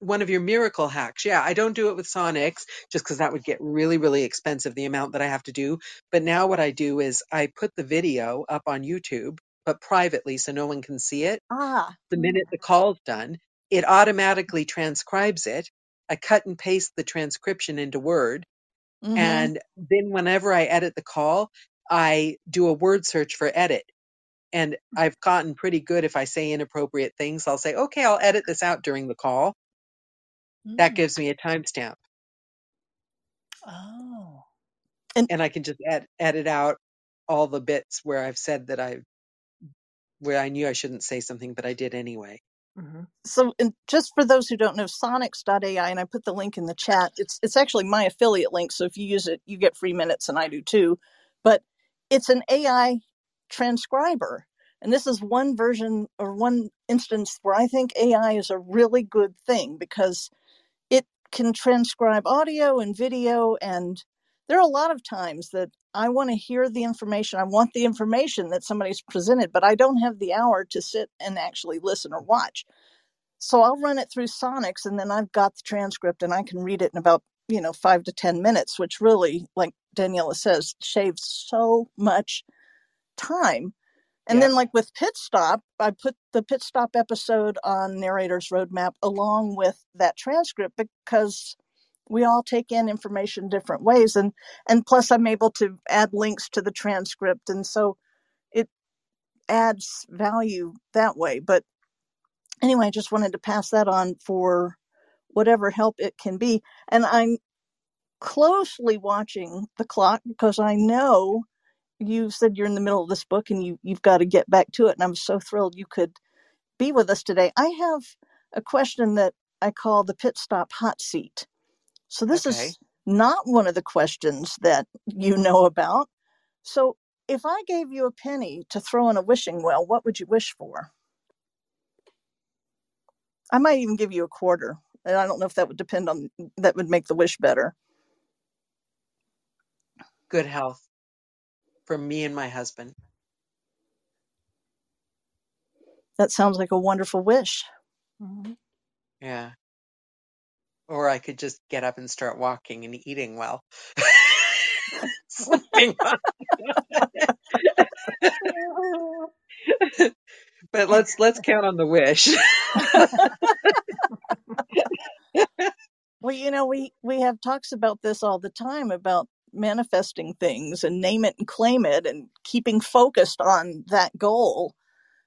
one of your miracle hacks. Yeah, I don't do it with Sonix just because that would get really, really expensive, the amount that I have to do. But now what I do is I put the video up on YouTube, but privately so no one can see it. Ah, The minute the call's done, it automatically transcribes it. I cut and paste the transcription into Word. Mm-hmm. And then whenever I edit the call, I do a word search for edit. And I've gotten pretty good if I say inappropriate things. I'll say, okay, I'll edit this out during the call that Mm. gives me a timestamp. Oh. and I can just ed- edit out all the bits where I've said that I where I knew I shouldn't say something, but I did anyway. Hmm so just for those who don't know sonix.ai and i put the link in the chat it's it's actually my affiliate link so if you use it you get free minutes and i do too. But it's an ai transcriber and this is one version or one instance where i think ai is a really good thing because it can transcribe audio and video and there are a lot of times that i want to hear the information i want the information that somebody's presented but i don't have the hour to sit and actually listen or watch so I'll run it through Sonix and then I've got the transcript and I can read it in about, you know, five to 10 minutes, which really, like Daniela says, shaves so much time. And Yeah. then, like with Pit Stop, I put the Pit Stop episode on Narrator's Roadmap along with that transcript because we all take in information different ways. And, and plus, I'm able to add links to the transcript. And so it adds value that way. But anyway, I just wanted to pass that on for whatever help it can be. And I'm closely watching the clock because I know you said you're in the middle of this book and you, you've got to get back to it. And I'm so thrilled you could be with us today. I have a question that I call the pit stop hot seat. So this Okay. is not one of the questions that you know about. So if I gave you a penny to throw in a wishing well, what would you wish for? I might even give you a quarter. And I don't know if that would depend on that would make the wish better. Good health for me and my husband. That sounds like a wonderful wish. hmm Yeah. Or I could just get up and start walking and eating well. Sleeping but let's let's count on the wish. Well, you know, we we have talks about this all the time about manifesting things and name it and claim it and keeping focused on that goal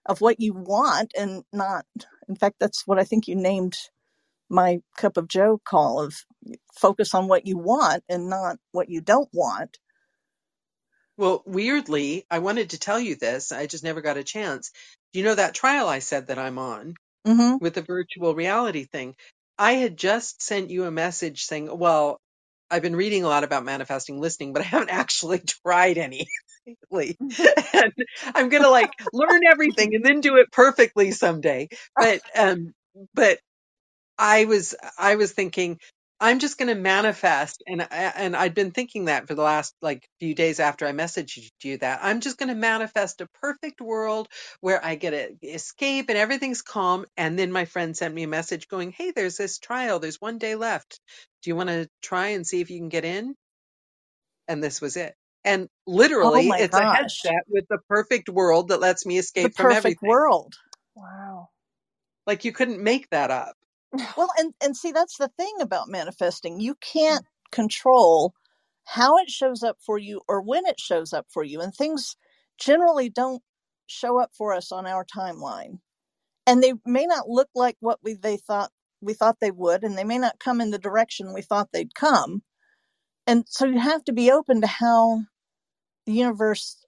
of what you want and not in fact that's what I think you named my cup of joe call of focus on what you want and not what you don't want. Well, weirdly, I wanted to tell you this. I just never got a chance. Do you know that trial I said that I'm on Mhm. with the virtual reality thing? I had just sent you a message saying, well, I've been reading a lot about manifesting listening, but I haven't actually tried any lately. and I'm going to like learn everything and then do it perfectly someday. But, um, but I was, I was thinking, I'm just going to manifest. And, and I'd been thinking that for the last like few days after I messaged you that I'm just going to manifest a perfect world where I get to escape and everything's calm. And then my friend sent me a message going, Hey, there's this trial. There's one day left. Do you want to try and see if you can get in? And this was it. And Oh literally, my it's a gosh. headset with the perfect world that lets me The escape from perfect everything. world. Wow. Like you couldn't make that up. Well, and and see that's the thing about manifesting. You can't mm. control how it shows up for you or when it shows up for you and things generally don't show up for us on our timeline. And they may not look like what we they thought we thought they would and they may not come in the direction we thought they'd come. And so you have to be open to how the universe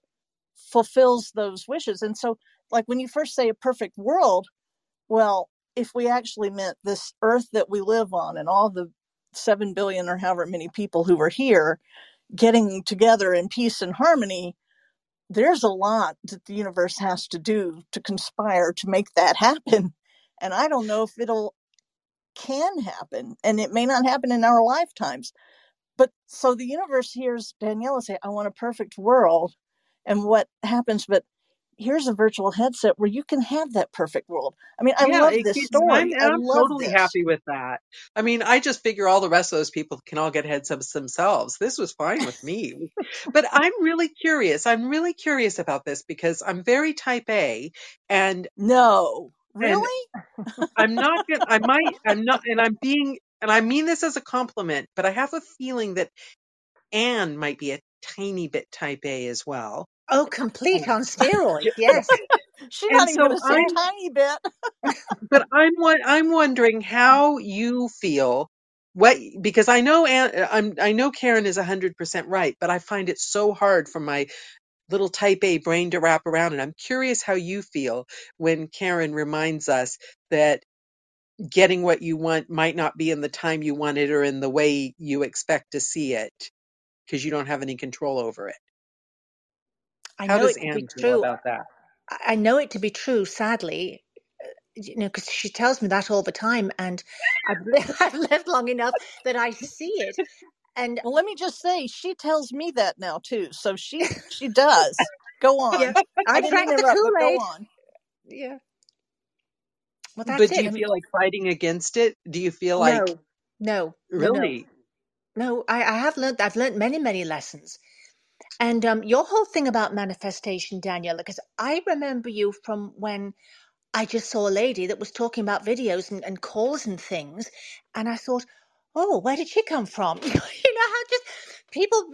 fulfills those wishes. And so like when you first say a perfect world, well, if we actually meant this earth that we live on and all the 7 billion or however many people who are here getting together in peace and harmony, there's a lot that the universe has to do to conspire to make that happen. And I don't know if it'll can happen and it may not happen in our lifetimes. But so the universe hears Daniela say, I want a perfect world. And what happens, but here's a virtual headset where you can have that perfect world. I mean, I Yeah, love this I'm, story. I'm love totally this. happy with that. I mean, I just figure all the rest of those people can all get headsets themselves. This was fine with me. But I'm really curious. I'm really curious about this because I'm very type A and No, and really? I'm not gonna I might I'm not and I'm being and I mean this as a compliment, but I have a feeling that Anne might be a tiny bit type A as well. Oh, complete on steroids. Yes. She's not even so to say I'm tiny bit. but I'm I'm wondering how you feel what because I know I'm I know Karen is 100% right, but I find it so hard for my little type A brain to wrap around and I'm curious how you feel when Karen reminds us that getting what you want might not be in the time you want it or in the way you expect to see it because you don't have any control over it. I How know does it to be Anne feel true. about that? I I know it to be true, sadly, uh, you know, because she tells me that all the time, and I've lived, I've lived long enough that I see it. And Well, let me just say, she tells me that now too. So she she does. Go on. yeah, I I drank the interrupt, but Kool go Aid. on. Yeah, well, that's But do it. you And feel like fighting against it? Do you feel like no, no, no, no, really? no. I, I have learned. I've learned many, many lessons. And um, your whole thing about manifestation, Daniela, because I remember you from when I just saw a lady that was talking about videos and, and calls and things, and I thought, oh, where did she come from? you know how just people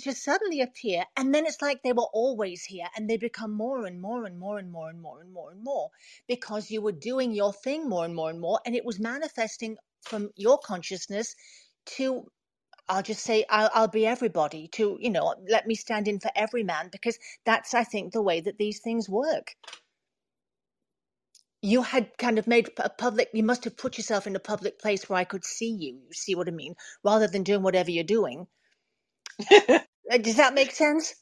just suddenly appear, and then it's like they were always here, and they become more and more and more and more and more and more and more because you were doing your thing more and more and more, and it was manifesting from your consciousness to. I'll just say I'll, I'll be everybody to you know let me stand in for every man because that's I think the way that these things work you had kind of made a public you must have put yourself in a public place where i could see you you see what i mean rather than doing whatever you're doing Uh, does that make sense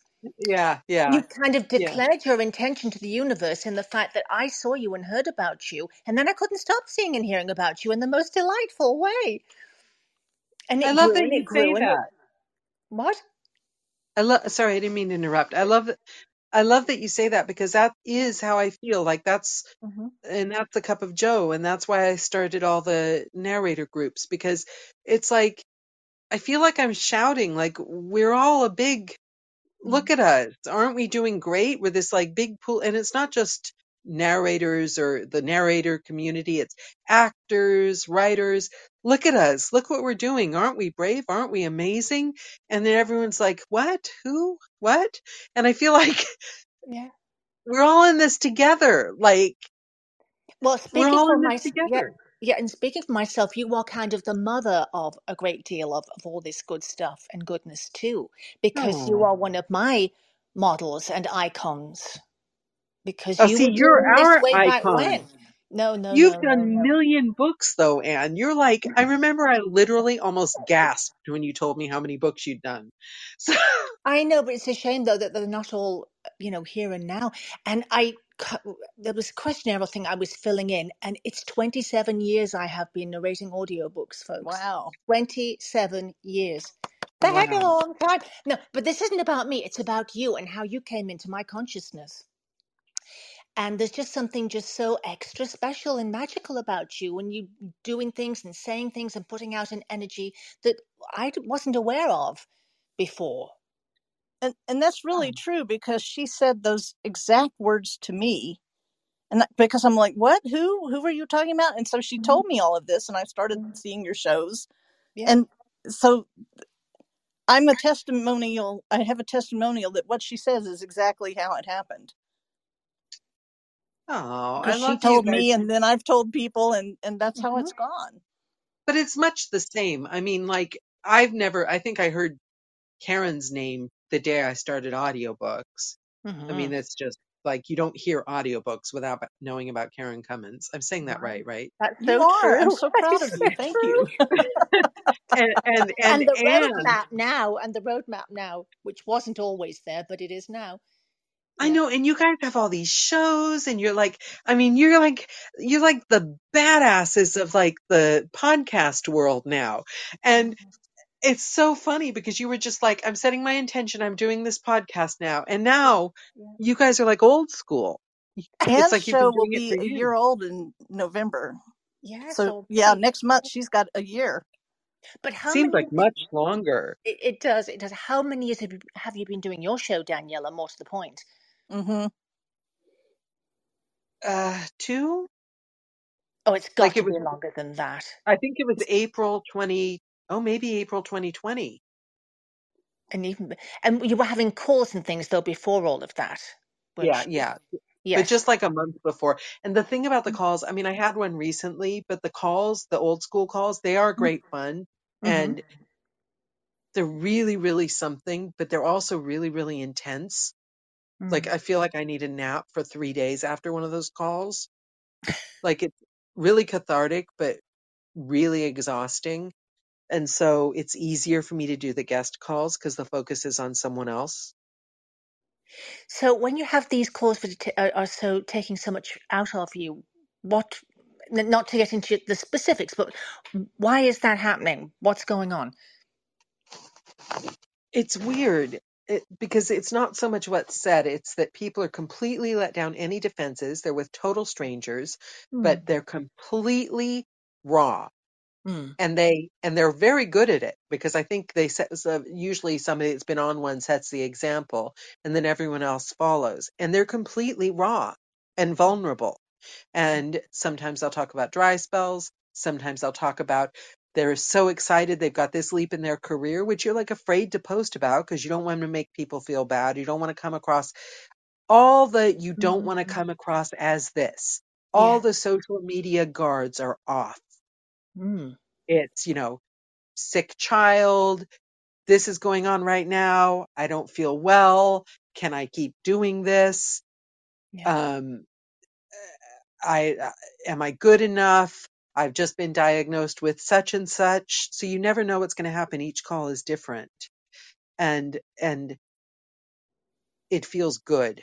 yeah, yeah. you kind of yeah. declared your intention to the universe in the fact that i saw you and heard about you and then i couldn't stop seeing and hearing about you in the most delightful way and I love grew that you say it that. what I love sorry, I didn't mean to interrupt. I love I love that you say that because that is how I feel. Like that's hmm and that's the cup of Joe and that's why I started all the narrator groups because it's like I feel like I'm shouting like we're all a big look at us. Aren't we doing great? We're this like big pool and it's not just narrators or the narrator community, it's actors, writers. Look at us. Look what we're doing. Aren't we brave? Aren't we amazing? And then everyone's like, "What? Who? What?" And I feel like yeah we're all in this together. Like Well, we're speaking all for in this my yeah, together. yeah, and speaking for myself, you are kind of the mother of a great deal of, of all this good stuff and goodness too, because you are one of my models and icons, because Oh, you see, were you're doing this our way back icon. when. No, no, You've no, no, done no. million books though, Anne. You're like, I mm-hmm. remember I literally almost gasped when you told me how many books you'd done. So, I know, but it's a shame though that they're not all, you know, here and now. And I, cu- there was a questionnaire thing I was filling in, and it's 27 years I have been narrating audiobooks, folks. Wow. 27 years. The heck of a wow. long time. No, but this isn't about me. It's about you and how you came into my consciousness. And there's just something just so extra special and magical about you when you doing things and saying things and putting out an energy that I wasn't aware of before. And and that's really true because she said those exact words to me. And that, because I'm like, what? Who? Who are you talking about? And so she Mhm, told me all of this, and I started mhm. seeing your shows. Yeah. And so I'm a testimonial. I have a testimonial that what she says is exactly how it happened. Oh, I Because she told me, and then I've told people, and and that's how Mhm. it's gone. But it's much the same. I mean, like, I've never, I think I heard Karen's name the day I started audiobooks. I mean, Mhm. it's just like you don't hear audiobooks without knowing about Karen Commins. I'm saying that right, right? That's You so are. I'm so proud is of so you. Thank true. you. And, and, and And the Anne, roadmap now, and the roadmap now, which wasn't always there, but it is now. I know, and you guys have all these shows, and you're like, I mean, you're like, you're like the badasses of like the podcast world now. And Mhm. it's so funny because you were just like, I'm setting my intention, I'm doing this podcast now. And now you guys are like old school. It's Anne's like show will be a year old in November. Yeah. So yeah, next month she's got a year. But how Seems many? like much longer. It, it does. It does. How many years have you, have you been doing your show, Daniela? More to the point. Mm-hmm. Uh, two? Oh, it's got Like to it was, be longer than that. I think it was April 20, oh, maybe April 2020. And even and you were having calls and things though before all of that, weren't Yeah, you? yeah. But just like a month before. And the thing about the calls, I mean, I had one recently, but the calls, the old school calls, they are mm, great fun. Mm-hmm. and they're really, really something, but they're also really, really intense. Like Mm. I feel like I need a nap for three days after one of those calls. Like it's really cathartic, but really exhausting. And so it's easier for me to do the guest calls because the focus is on someone else. So when you have these calls that are are so taking so much out of you, what? Not to get into the specifics, but why is that happening? What's going on? It's weird it, because it's not so much what's said, it's that people are completely let down any defenses. They're with total strangers, but Mm. they're completely raw. Mm. And they and they're very good at it because I think they set so usually somebody that's been on one sets the example and then everyone else follows. And they're completely raw and vulnerable. And sometimes I'll talk about dry spells. Sometimes I'll talk about they're so excited they've got this leap in their career, which you're like afraid to post about because you don't want to make people feel bad. You don't want to come across all the, you don't want to Mm. come across as this. All Yeah. the social media guards are off. Mm. It's, you know, sick child. This is going on right now. I don't feel well. Can I keep doing this? Yeah. Um, I uh, am I good enough? I've just been diagnosed with such and such. So you never know what's going to happen. Each call is different. And and it feels good.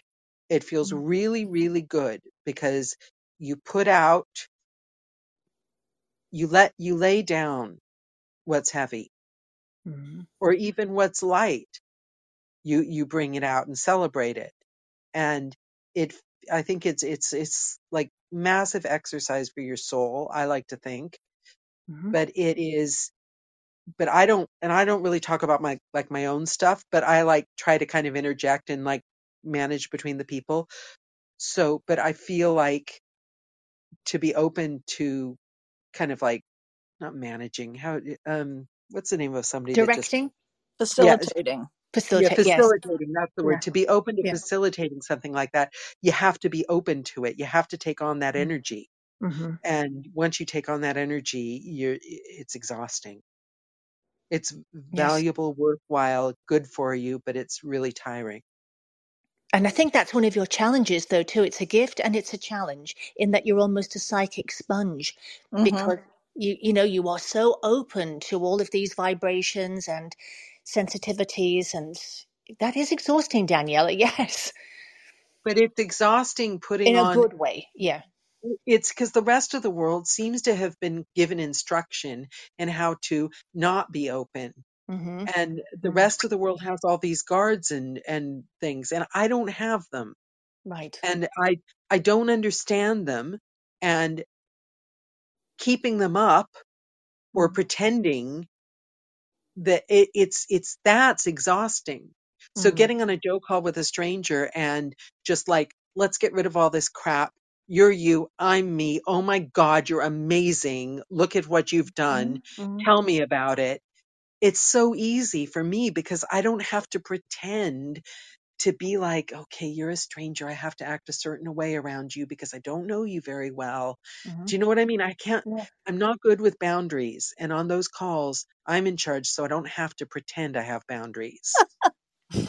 It feels Mm. really really good because you put out you let you lay down what's heavy Mm. or even what's light. You you bring it out and celebrate it. And it I think it's it's it's like massive exercise for your soul, I like to think, Mhm. but it is but I don't, and I don't really talk about my, like my own stuff, but I like try to kind of interject and like manage between the people. So, but I feel like to be open to kind of like not managing how, um, what's the name of somebody that just, Yeah, facilitating yes. that's the Yeah. word. To be open to Yeah. facilitating something like that, you have to be open to it. You have to take on that Mm. energy. Mm-hmm. And once you take on that energy, you're, it's exhausting. It's Yes. valuable, worthwhile, good for you, but it's really tiring. And I think that's one of your challenges, though, too. It's a gift and it's a challenge in that you're almost a psychic sponge hmm because you, you know, you are so open to all of these vibrations and sensitivities, and that is exhausting, Daniela. Yes, But it's exhausting putting in a on good way. Yeah. it's because the rest of the world seems to have been given instruction in how to not be open. Mm-hmm. And the rest of the world has all these guards and, and things, and I don't have them. Right. And I, I don't understand them. And keeping them up or Mm. pretending that it, it's it's that's exhausting. So Mm. getting on a joke call with a stranger and just like let's get rid of all this crap. You're you, I'm me. Oh my god, you're amazing. Look at what you've done. Mm. Tell me about it. It's so easy for me because I don't have to pretend to be like, okay, you're a stranger. I have to act a certain way around you because I don't know you very well. Mm-hmm. Do you know what I mean? I can't, Yeah. I'm not good with boundaries. And on those calls, I'm in charge, so I don't have to pretend I have boundaries.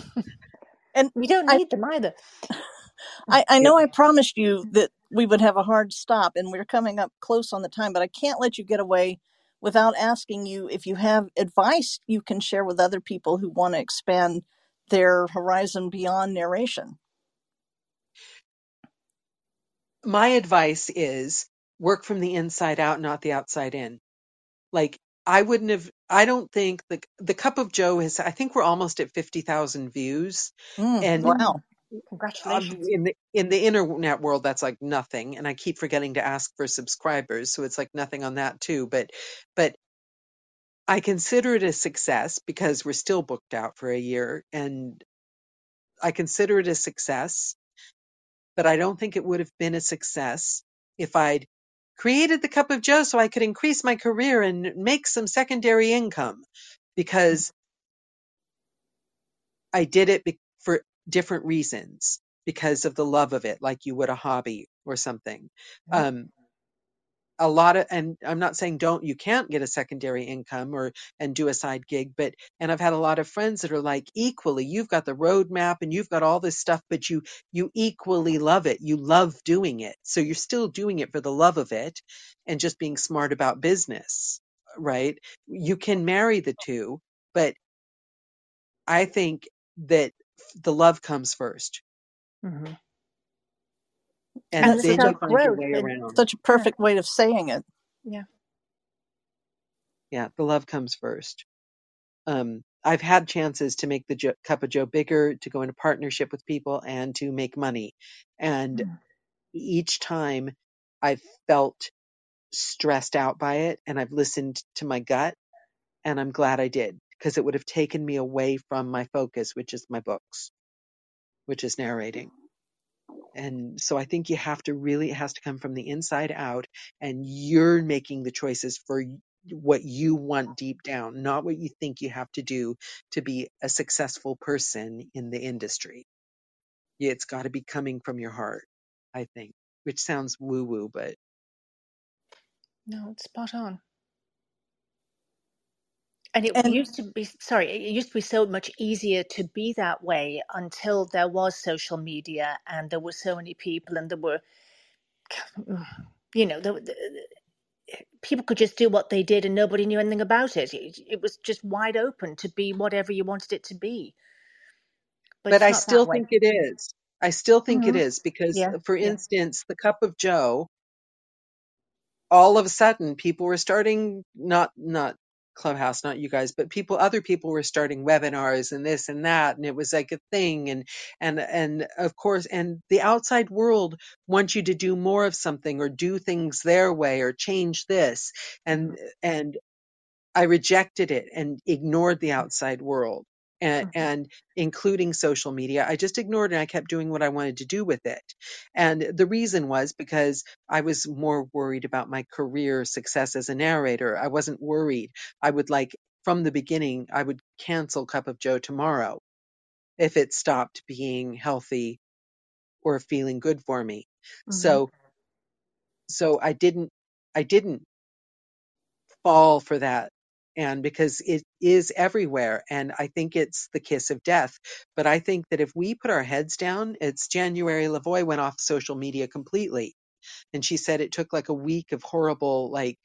And we don't I, need them either. I, I Yep. know I promised you that we would have a hard stop, and we're coming up close on the time, but I can't let you get away without asking you if you have advice you can share with other people who want to expand their horizon beyond narration. My advice is work from the inside out, not the outside in. Like, I wouldn't have, I don't think the, the Cup of Joe has, I think we're almost at 50,000 views. Mm, And wow. Congratulations. in the in the internet world that's like nothing and i keep forgetting to ask for subscribers so it's like nothing on that too but but i consider it a success because we're still booked out for a year and i consider it a success but i don't think it would have been a success if i'd created the cup of joe so i could increase my career and make some secondary income because i did it be- for different reasons because of the love of it like you would a hobby or something. Um a lot of and i'm not saying don't you can't get a secondary income or and do a side gig but and i've had a lot of friends that are like equally you've got the roadmap and you've got all this stuff but you you equally love it. You love doing it. So you're still doing it for the love of it and just being smart about business right? You can marry the two but i think that the love comes first. Hmm and And That's the such then a find your way around such a yeah, perfect way of saying it. yeah. yeah the love comes first um, I've had chances to make the jo- cup of Joe bigger, to go into partnership with people, and to make money. And Mm. each time I've felt stressed out by it, and I've listened to my gut, and I'm glad I did because it would have taken me away from my focus, which is my books, which is narrating. And so I think you have to really, it has to come from the inside out, and you're making the choices for what you want deep down, not what you think you have to do to be a successful person in the industry. Yeah, It's got to be coming from your heart, I think, which sounds woo woo, but No, it's spot on. And it And used to be, sorry, it used to be so much easier to be that way until there was social media and there were so many people and there were, you know, there, people could just do what they did and nobody knew anything about it. it. It was just wide open to be whatever you wanted it to be. But but I still think it is. I still think it hmm is because, Yeah, for yeah. instance, the cup of Joe all of a sudden people were starting not not clubhouse not you guys but people other people were starting webinars and this and that and it was like a thing and and and of course and the outside world wants you to do more of something or do things their way or change this and and I rejected it and ignored the outside world and, hmm and including social media. I just ignored it and I kept doing what I wanted to do with it. And the reason was because I was more worried about my career success as a narrator. I wasn't worried. I would like, from the beginning, I would cancel Cup of Joe tomorrow if it stopped being healthy or feeling good for me. hmm So, so I didn't, I didn't fall for that and because it is everywhere and i think it's the kiss of death but i think that if we put our heads down it's January LaVoy went off social media completely and she said it took like a week of horrible like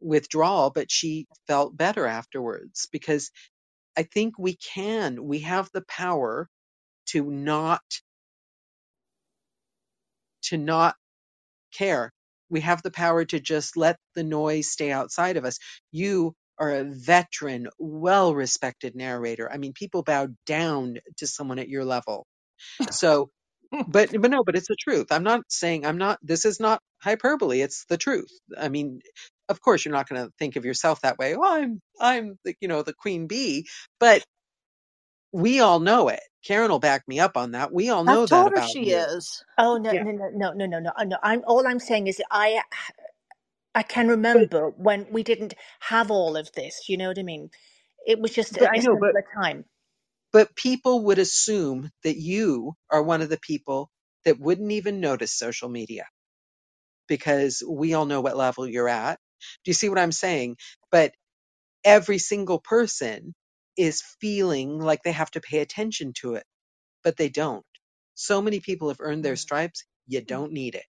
withdrawal but she felt better afterwards because i think we can we have the power to not to not care. We have the power to just let the noise stay outside of us. You are a veteran, well respected narrator. I mean, people bow down to someone at your level. So, but, but no, but it's the truth. I'm not saying, I'm not, this is not hyperbole. It's the truth. I mean, of course, you're not going to think of yourself that way. Oh, I'm, I'm the, you know, the queen bee, but we all know it. Karen will back me up on that. We all know that told her about she you. is. Oh no, Yeah. no, no, no, no, no, no. no. I'm all I'm saying is I I can remember when we didn't have all of this. You know what I mean? It was just but I a know, but simpler time. but people would assume that you are one of the people that wouldn't even notice social media because we all know what level you're at. Do you see what I'm saying? But every single person is feeling like they have to pay attention to it, but they don't. So many people have earned their stripes. You don't need it.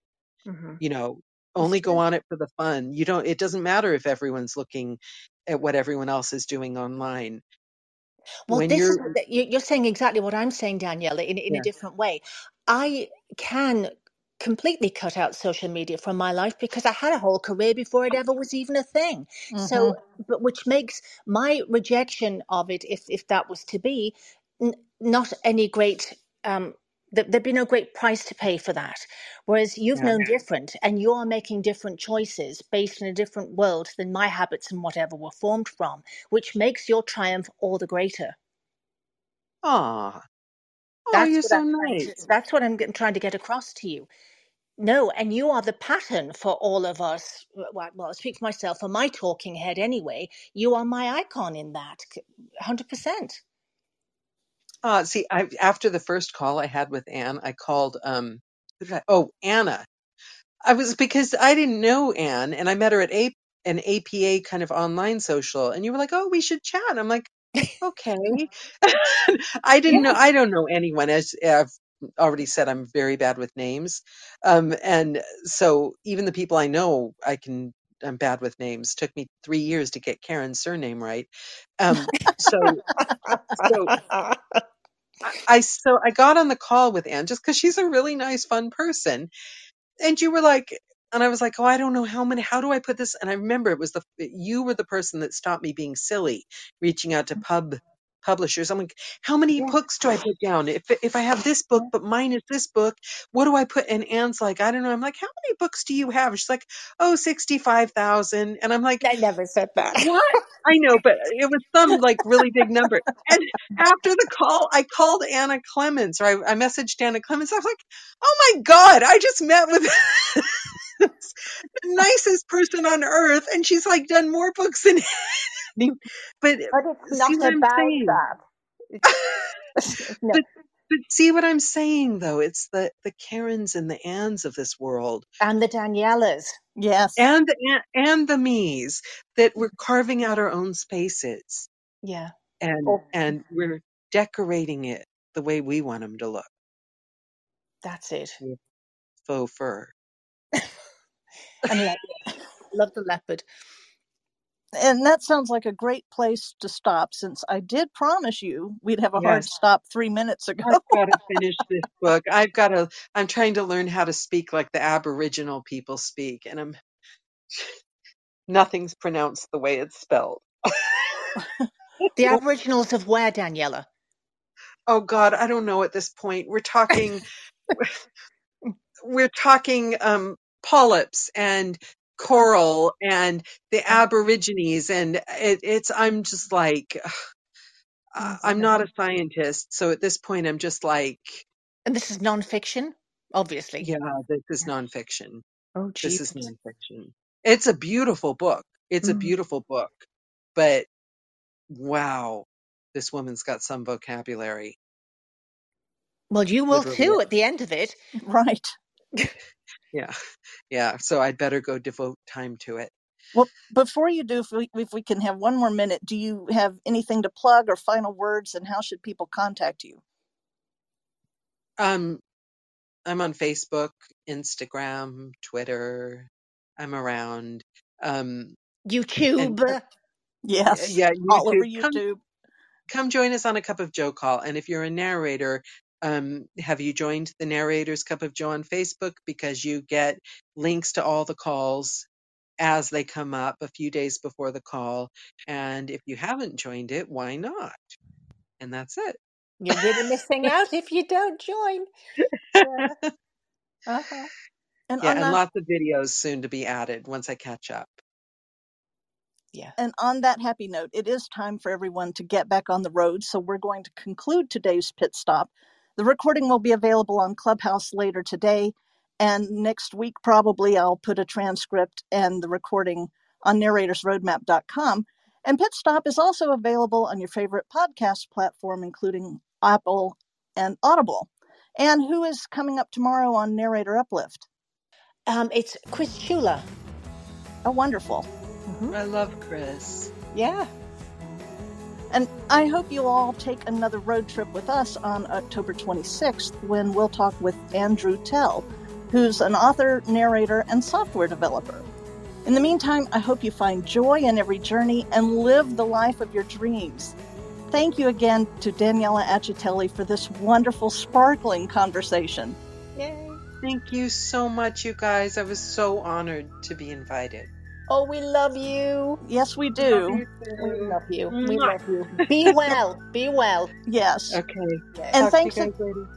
Mm-hmm. You know, only go on it for the fun. You don't, it doesn't matter if everyone's looking at what everyone else is doing online. Well, When this you're, you- you're saying exactly what I'm saying, Danielle, in in a different way. I can completely cut out social media from my life because I had a whole career before it ever was even a thing. hmm So, but which makes my rejection of it, if if that was to be, n- not any great. Um, th- there'd be no great price to pay for that. Whereas you've yeah. known different, and you're making different choices based in a different world than my habits and whatever were formed from, which makes your triumph all the greater. Ah. oh, That's you're what so I'm trying to. nice. That's what I'm trying to get across to you. No, and you are the pattern for all of us. Well, well, I speak for myself, for my talking head anyway. You are my icon in that, hundred percent. Uh, see, I, after the first call I had with Anne, I called, um, who did I, oh, Anna. I was because I didn't know Anne, and I met her at a an APA kind of online social, and you were like, "Oh, we should chat." I'm like, "Okay." I didn't know. I don't know anyone. As I've already said, I'm very bad with names, um, and so even the people I know, I can. I'm bad with names. Took me three years to get Karen's surname right. Um, so so I, I so I got on the call with Anne just because she's a really nice, fun person, and you were like and i was like oh i don't know how many how do i put this? And i remember it was the you were the person that stopped me being silly reaching out to mm. pub publishers. I'm like how many Yeah. books do i put down? If if i have this book but mine is this book what do i put and anne's like i don't know. I'm like how many books do you have? She's like oh 65,000 and i'm like I never said that. what? I know, but it was some like really big number. And after the call, I called Anna Clemens, or I, I messaged Anna Clemens. I was like, "Oh my god, I just met with the nicest person on earth, and she's like done more books than any." But But it's see not what I'm about saying? that. no. But but see what I'm saying though? It's the the Karens and the Anns of this world, And the Danielas. Yes. and the An- and the me's that we're carving out our own spaces, Yeah. and Oh, and we're decorating it the way we want them to look. that's it. with Faux fur. And leopard. Love the leopard. And that sounds like a great place to stop since I did promise you we'd have a hard stop three minutes ago. I've got to finish this book. I've got to, I'm trying to learn how to speak like the Aboriginal people speak, and I'm, nothing's pronounced the way it's spelled. The Aboriginals of where, Daniela? Oh God, I don't know at this point. We're talking, we're talking, um, polyps and coral and the Aborigines, and it, it's, I'm just like, uh, I'm not a scientist. So at this point, I'm just like, And this is non-fiction, obviously. yeah, this is nonfiction. Oh, This is nonfiction. It's a beautiful book. It's a Mm. beautiful book, but wow, this woman's got some vocabulary. Well, you will Literally. too at the end of it. right. Yeah, yeah. So I'd better go devote time to it. Well, before you do, if we, if we can have one more minute, do you have anything to plug or final words, and how should people contact you? Um, I'm on Facebook, Instagram, Twitter. I'm around. Um, YouTube. And- Yes, yeah, all over YouTube. Come- YouTube. come join us on a cup of joe call and if you're a narrator um, have you joined the narrators cup of joe on facebook because you get links to all the calls as they come up a few days before the call and if you haven't joined it why not and that's it You're really missing out if you don't join. Yeah. Uh-huh. And yeah and that, lots of videos soon to be added once i catch up Yeah. and on that happy note, it is time for everyone to get back on the road. So we're going to conclude today's pit stop. The recording will be available on Clubhouse later today, and next week probably I'll put a transcript and the recording on narratorsroadmap.com. And Pit Stop is also available on your favorite podcast platform, including Apple and Audible. And who is coming up tomorrow on Narrator Uplift? Um, it's Chris Ciulla. Oh, wonderful. Mhm. i love chris Yeah. And I hope you'll all take another road trip with us on October 26th when we'll talk with Andrew Tell, who's an author, narrator, and software developer. In the meantime, I hope you find joy in every journey and live the life of your dreams. Thank you again to Daniela Acitelli for this wonderful, sparkling conversation. Yay. thank you so much you guys i was so honored to be invited Oh, we love you. Yes, we do. We love you. We love you. Be well. Be well. Yes. okay And Talk thanks guys later.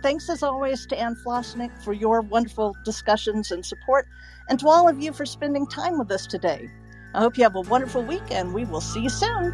Thanks as always to Anne Flosnik for your wonderful discussions and support, and to all of you for spending time with us today. I hope you have a wonderful week, and we will see you soon.